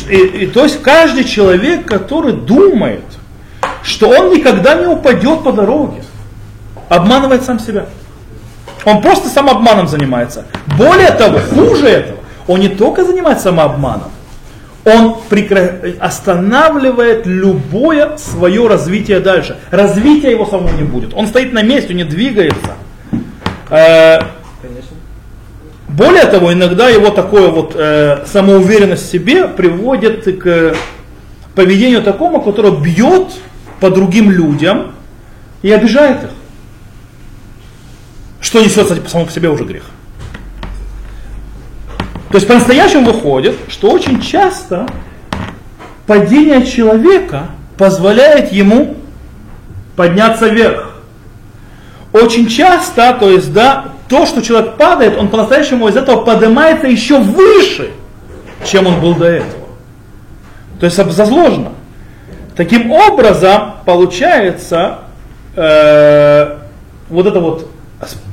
и, то есть каждый человек, который думает, что он никогда не упадет по дороге, обманывает сам себя. Он просто самообманом занимается. Более того, хуже этого, он не только занимается самообманом, он прекра... останавливает любое свое развитие дальше. Развития его самого не будет. Он стоит на месте, не двигается. Э, более того, иногда его такое вот э, самоуверенность в себе приводит к поведению такому, которое бьет по другим людям и обижает их. Что несет, кстати, по самому по себе уже грех. То есть по-настоящему выходит, что очень часто падение человека позволяет ему подняться вверх. Очень часто, то есть, да, то, что человек падает, он по-настоящему из этого поднимается еще выше, чем он был до этого. То есть зазложено. Таким образом, получается, э, вот это вот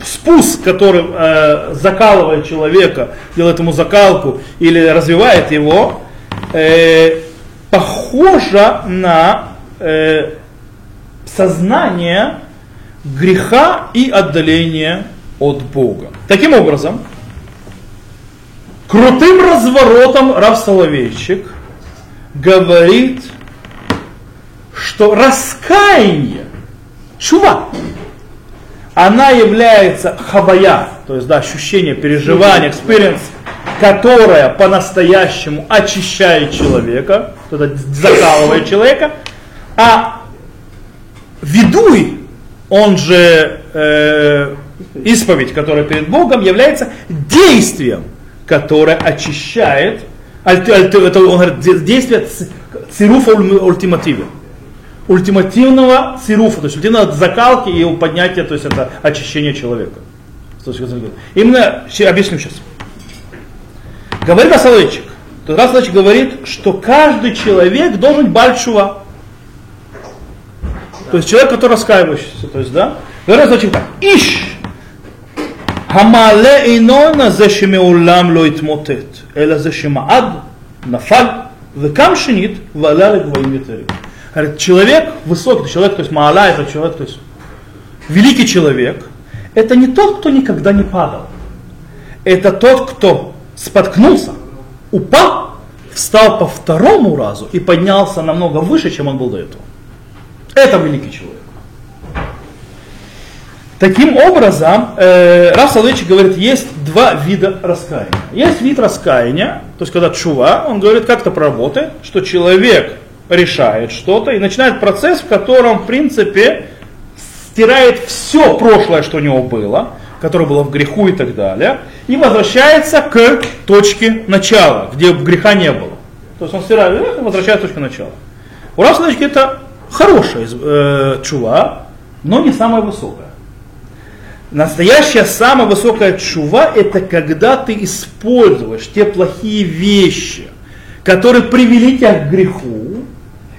спуск, который э, закалывает человека, делает ему закалку или развивает его, э, похоже на э, сознание греха и отдаления от Бога. Таким образом, крутым разворотом Рав Соловейчик говорит, что раскаяние, чува, она является хабая, то есть да, ощущение, переживание, experience, которая по-настоящему очищает человека, это закалывает человека, а ведуй, он же э, исповедь, которая перед Богом, является действием, которое очищает, это, он говорит, действие цируфа ультимативе ультимативного цируфа, то есть ультимативного закалки и поднятия, то есть это очищение человека. Именно, объясню сейчас. Говорит Асалычик. То Асалычик говорит, что каждый человек должен большого. То есть человек, который раскаивающийся. То есть, да? Говорит Асалычик так. Иш המעלה אינו זה שמעולם לא התמוטט, אלא זה שמעד, נפל, וקם שנית, ועלה לגבוהים Говорит, человек высокий, человек, то есть Маала, это человек, то есть великий человек, это не тот, кто никогда не падал. Это тот, кто споткнулся, упал, встал по второму разу и поднялся намного выше, чем он был до этого. Это великий человек. Таким образом, э, Раф Соловейчик говорит, есть два вида раскаяния. Есть вид раскаяния, то есть когда чува, он говорит, как-то проработает, что человек решает что-то и начинает процесс, в котором, в принципе, стирает все прошлое, что у него было, которое было в греху и так далее, и возвращается к точке начала, где греха не было. То есть он стирает грех и возвращается к точке начала. У Соловейчика это хорошая э, чува, но не самая высокая. Настоящая самая высокая чува это когда ты используешь те плохие вещи, которые привели тебя к греху,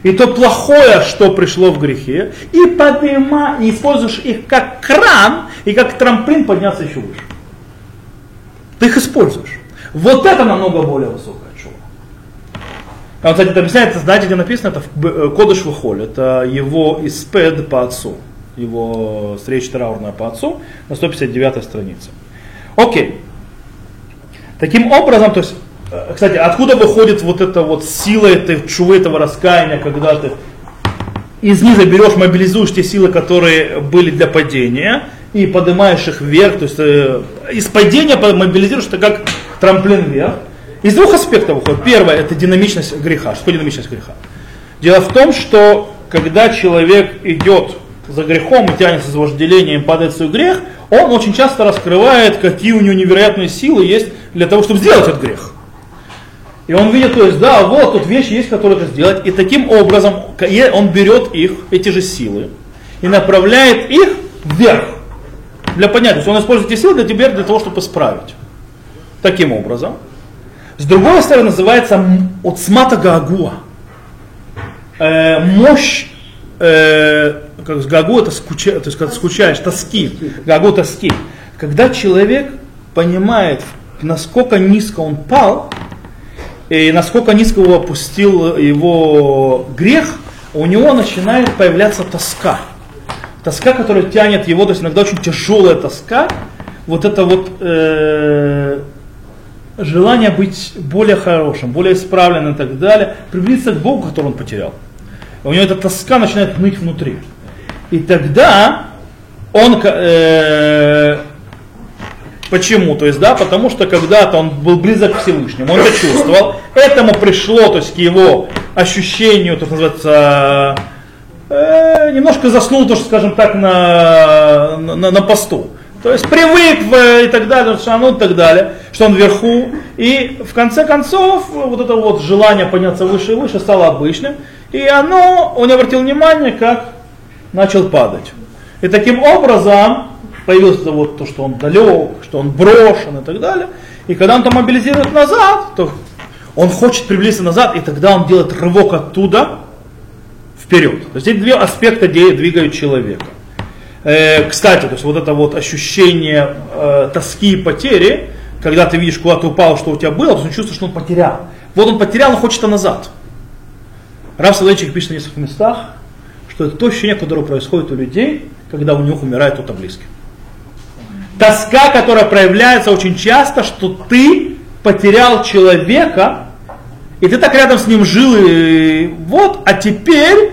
и то плохое, что пришло в грехе, и поднима, и используешь их как кран, и как трамплин подняться еще выше. Ты их используешь. Вот это намного более высокая чува. Он, кстати, это объясняется, знаете, где написано, это в э, Кодыш Вахоль, это его испед по отцу его встреча траурная по отцу на 159 странице. Окей. Таким образом, то есть кстати, откуда выходит вот эта вот сила этой чувы, этого раскаяния, когда ты из низа берешь, мобилизуешь те силы, которые были для падения, и поднимаешь их вверх, то есть э, из падения мобилизируешь это как трамплин вверх. Из двух аспектов выходит. Первое это динамичность греха. Что динамичность греха? Дело в том, что когда человек идет за грехом и тянется за вожделением, падает в свой грех, он очень часто раскрывает, какие у него невероятные силы есть для того, чтобы сделать этот грех. И он видит, то есть, да, вот тут вещи есть, которые это сделать. И таким образом он берет их, эти же силы, и направляет их вверх. Для понятия. То есть он использует эти силы для тебя, для того, чтобы исправить. Таким образом. С другой стороны, называется отсмата гагуа. Э, мощь, э, как гагу это скуча, то есть когда скучаешь, тоски. Гагу тоски. Когда человек понимает, насколько низко он пал, и насколько низко его опустил его грех, у него начинает появляться тоска. Тоска, которая тянет его, то есть иногда очень тяжелая тоска, вот это вот э, желание быть более хорошим, более исправленным и так далее, приблизиться к Богу, который он потерял. У него эта тоска начинает ныть внутри. И тогда он э, Почему? То есть, да, потому что когда-то он был близок к Всевышнему, он это чувствовал, этому пришло, то есть, к его ощущению, что называется, э, немножко заснул, то, что, скажем так, на, на, на посту. То есть привык в, и так далее, ну и так далее, что он вверху. И в конце концов вот это вот желание подняться выше и выше стало обычным. И оно, он обратил внимания, как начал падать. И таким образом появилось вот то, что он далек, что он брошен и так далее. И когда он там мобилизирует назад, то он хочет приблизиться назад, и тогда он делает рывок оттуда вперед. То есть эти две аспекта двигают человека. Э, кстати, то есть вот это вот ощущение э, тоски и потери, когда ты видишь, куда ты упал, что у тебя было, он чувствует, что он потерял. Вот он потерял, он хочет назад. Раф Соловейчик пишет на нескольких местах, что это то ощущение, которое происходит у людей, когда у них умирает кто-то близкий. Тоска, которая проявляется очень часто, что ты потерял человека, и ты так рядом с ним жил, и вот, а теперь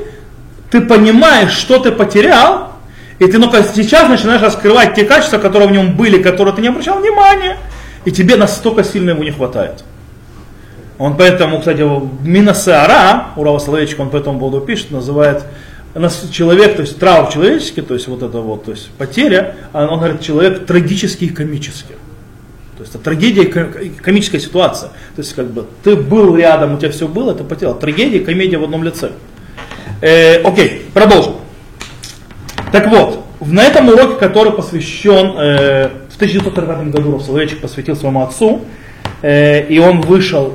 ты понимаешь, что ты потерял, и ты только сейчас начинаешь раскрывать те качества, которые в нем были, которые ты не обращал внимания, и тебе настолько сильно его не хватает. Он поэтому, кстати, Минасеара, Урава Соловейчик, он по этому поводу пишет, называет человек, то есть траур человеческий, то есть вот это вот, то есть потеря, а он говорит, человек трагический и комический. То есть это трагедия и комическая ситуация. То есть как бы ты был рядом, у тебя все было, ты потерял. Трагедия и комедия в одном лице. Э, окей, продолжим. Так вот, на этом уроке, который посвящен, э, в 1940 году Равсоловечек посвятил своему отцу, э, и он вышел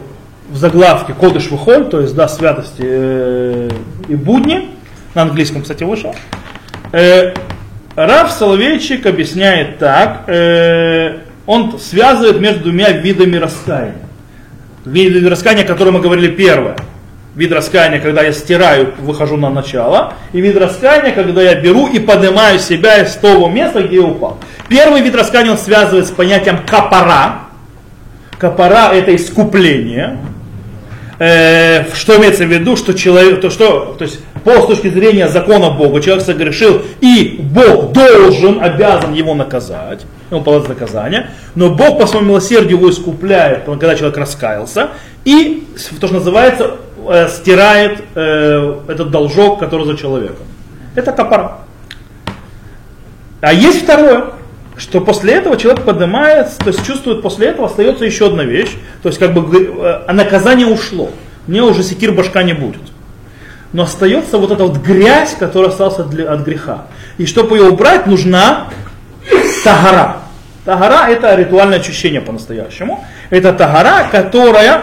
в заглавке Кодыш Выхоль, то есть да, святости э, и будни, на английском, кстати, вышел. Э, Раф Соловейчик объясняет так, э, он связывает между двумя видами раскаяния. Виды раскаяния, о котором мы говорили первое. Вид раскаяния, когда я стираю, выхожу на начало. И вид раскаяния, когда я беру и поднимаю себя из того места, где я упал. Первый вид раскаяния он связывает с понятием капара. Капара это искупление. Э, что имеется в виду, что человек, то, что, то есть по с точки зрения закона Бога, человек согрешил, и Бог должен, обязан его наказать, ему положить наказание, но Бог по своему милосердию его искупляет, когда человек раскаялся, и то, что называется, э, стирает э, этот должок, который за человеком. Это капара. А есть второе, что после этого человек поднимается, то есть чувствует, после этого остается еще одна вещь, то есть как бы э, наказание ушло, мне уже секир башка не будет. Но остается вот эта вот грязь, которая осталась от, от греха. И чтобы ее убрать, нужна тагара. Тагара это ритуальное очищение по-настоящему. Это тагара, которая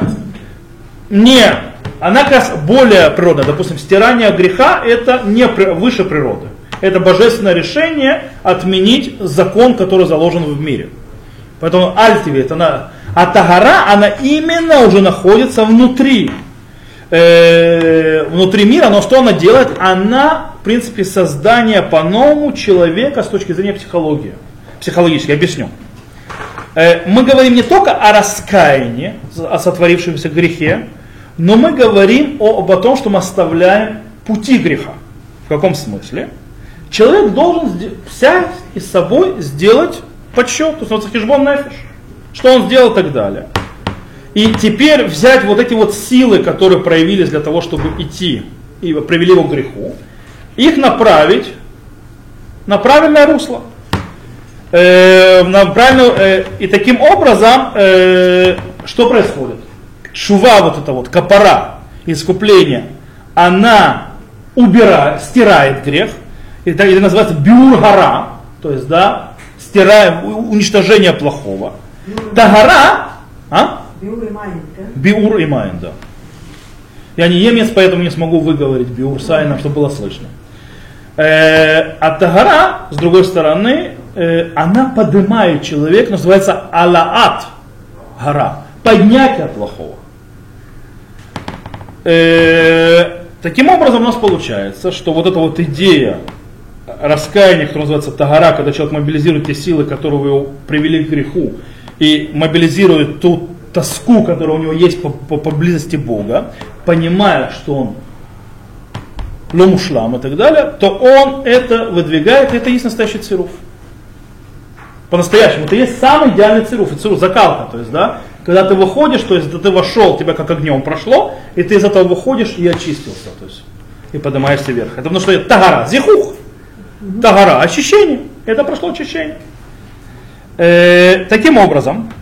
не, она как раз более природная. Допустим, стирание греха это не выше природы это божественное решение отменить закон, который заложен в мире. Поэтому альтивит, она, а тагара, она именно уже находится внутри, э, внутри мира, но что она делает? Она, в принципе, создание по-новому человека с точки зрения психологии. Психологически, объясню. Э, мы говорим не только о раскаянии, о сотворившемся грехе, но мы говорим о, об том, что мы оставляем пути греха. В каком смысле? Человек должен взять и собой сделать подсчет, то есть хижбон нафиш, что он сделал и так далее. И теперь взять вот эти вот силы, которые проявились для того, чтобы идти и привели его к греху, их направить на правильное русло. Э, на правильную, э, и таким образом, э, что происходит? Шува, вот это вот, капара, искупление, она убирает, стирает грех, это, это называется биургара, то есть, да, стираем, уничтожение плохого. Тагара, а? Биур и Майн, да? Биур и Майн, да. Я не емец, поэтому не смогу выговорить биур сайна, чтобы было слышно. Э, а тагара, с другой стороны, э, она поднимает человека, называется алаат гора, поднятие плохого. Э, таким образом у нас получается, что вот эта вот идея раскаяния, которая называется тагара, когда человек мобилизирует те силы, которые его привели к греху, и мобилизирует ту тоску, которая у него есть по, по, по близости Бога, понимая, что он ломушлам и так далее, то он это выдвигает, и это есть настоящий цируф. По-настоящему. Это есть самый идеальный цируф. И цируф закалка, то есть, да, когда ты выходишь, то есть ты вошел, тебя как огнем прошло, и ты из этого выходишь и очистился, то есть, и поднимаешься вверх. Это потому что это тагара, зихух, тагара, очищение. Это прошло очищение. Э, таким образом,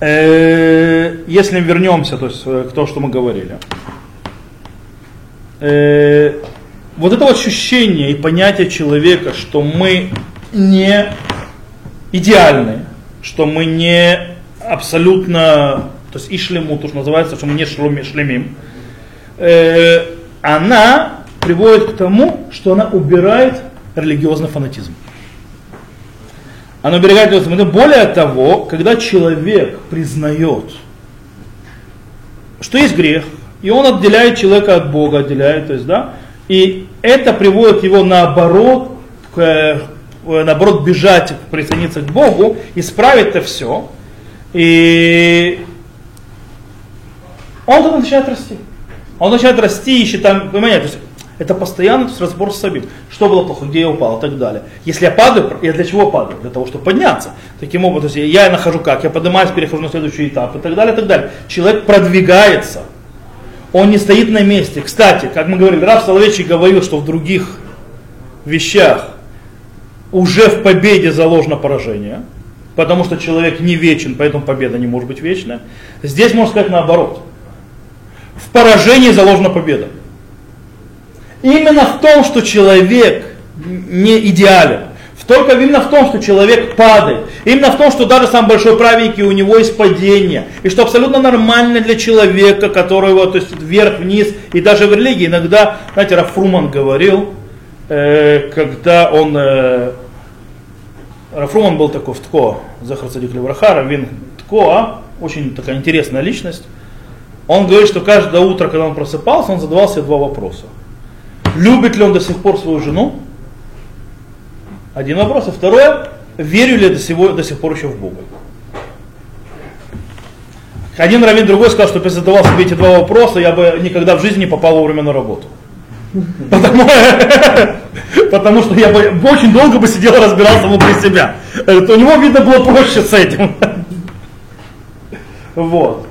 если вернемся то есть, э, к тому, что мы говорили, э, вот это ощущение и понятие человека, что мы не идеальны, что мы не абсолютно, то есть ишлему, то, что называется, что мы не шлемим, э, она приводит к тому, что она убирает религиозный фанатизм. Она убирает религиозный фанатизм. Более того, когда человек признает, что есть грех, и он отделяет человека от Бога, отделяет, то есть, да, и это приводит его наоборот к, э, наоборот бежать, присоединиться к Богу, исправить это все. И он начинает расти. Он начинает расти и считает, понимаете, то есть это постоянно то есть разбор с собой. Что было плохо, где я упал и так далее. Если я падаю, я для чего падаю? Для того, чтобы подняться. Таким образом, то есть я нахожу как, я поднимаюсь, перехожу на следующий этап и так далее, и так далее. Человек продвигается. Он не стоит на месте. Кстати, как мы говорили, Раф Соловейчик говорил, что в других вещах уже в победе заложено поражение, потому что человек не вечен, поэтому победа не может быть вечная. Здесь можно сказать наоборот. В поражении заложена победа. Именно в том, что человек не идеален. Только именно в том, что человек падает. Именно в том, что даже сам большой праведник, у него есть падение. И что абсолютно нормально для человека, которого, то есть вверх-вниз, и даже в религии иногда, знаете, Рафруман говорил, э, когда он, э, Рафруман был такой в Тко, Захар Цадик Левраха, Равин Тко, а? очень такая интересная личность. Он говорит, что каждое утро, когда он просыпался, он задавал себе два вопроса. Любит ли он до сих пор свою жену? Один вопрос. И второе, верю ли я до, сего, до сих пор еще в Бога? Один раввин другой сказал, что если задавал себе эти два вопроса, я бы никогда в жизни не попал вовремя на работу. Потому, потому что я бы очень долго бы сидел и разбирался внутри себя. Это у него, видно, было проще с этим. Вот.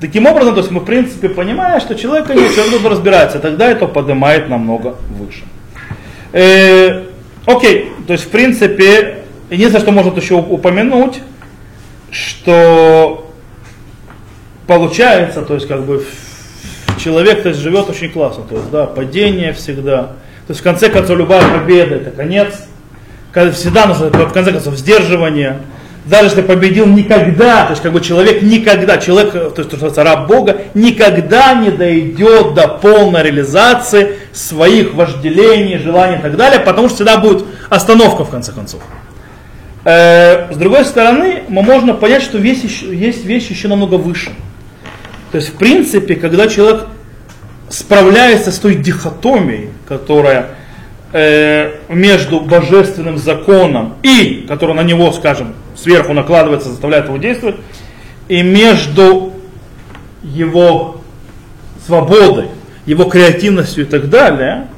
Таким образом, то есть мы в принципе понимаем, что человек, конечно, все равно разбирается, тогда это поднимает намного выше. Э, окей, то есть в принципе, единственное, что можно еще упомянуть, что получается, то есть как бы человек то есть, живет очень классно, то есть да, падение всегда, то есть в конце концов любая победа это конец, всегда нужно в конце концов сдерживание, даже если победил никогда, то есть как бы человек никогда, человек, то есть то, что раб Бога, никогда не дойдет до полной реализации своих вожделений, желаний и так далее, потому что всегда будет остановка в конце концов. Э, с другой стороны, мы можно понять, что весь еще, есть вещи еще намного выше. То есть, в принципе, когда человек справляется с той дихотомией, которая э, между божественным законом и, который на него, скажем, сверху накладывается, заставляет его действовать, и между его свободой, его креативностью и так далее,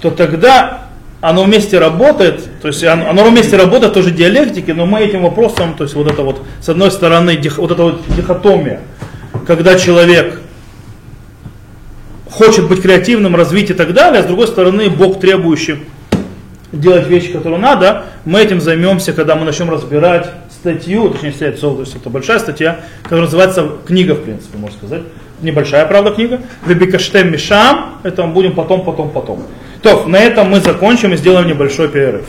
то тогда оно вместе работает, то есть оно, вместе работает тоже диалектики, но мы этим вопросом, то есть вот это вот, с одной стороны, вот эта вот дихотомия, когда человек хочет быть креативным, развить и так далее, а с другой стороны, Бог требующий делать вещи, которые надо, мы этим займемся, когда мы начнем разбирать статью, точнее, статью, то есть это большая статья, которая называется книга, в принципе, можно сказать. Небольшая, правда, книга. Вебикаштем Мишам, это мы будем потом, потом, потом. То, на этом мы закончим и сделаем небольшой перерыв.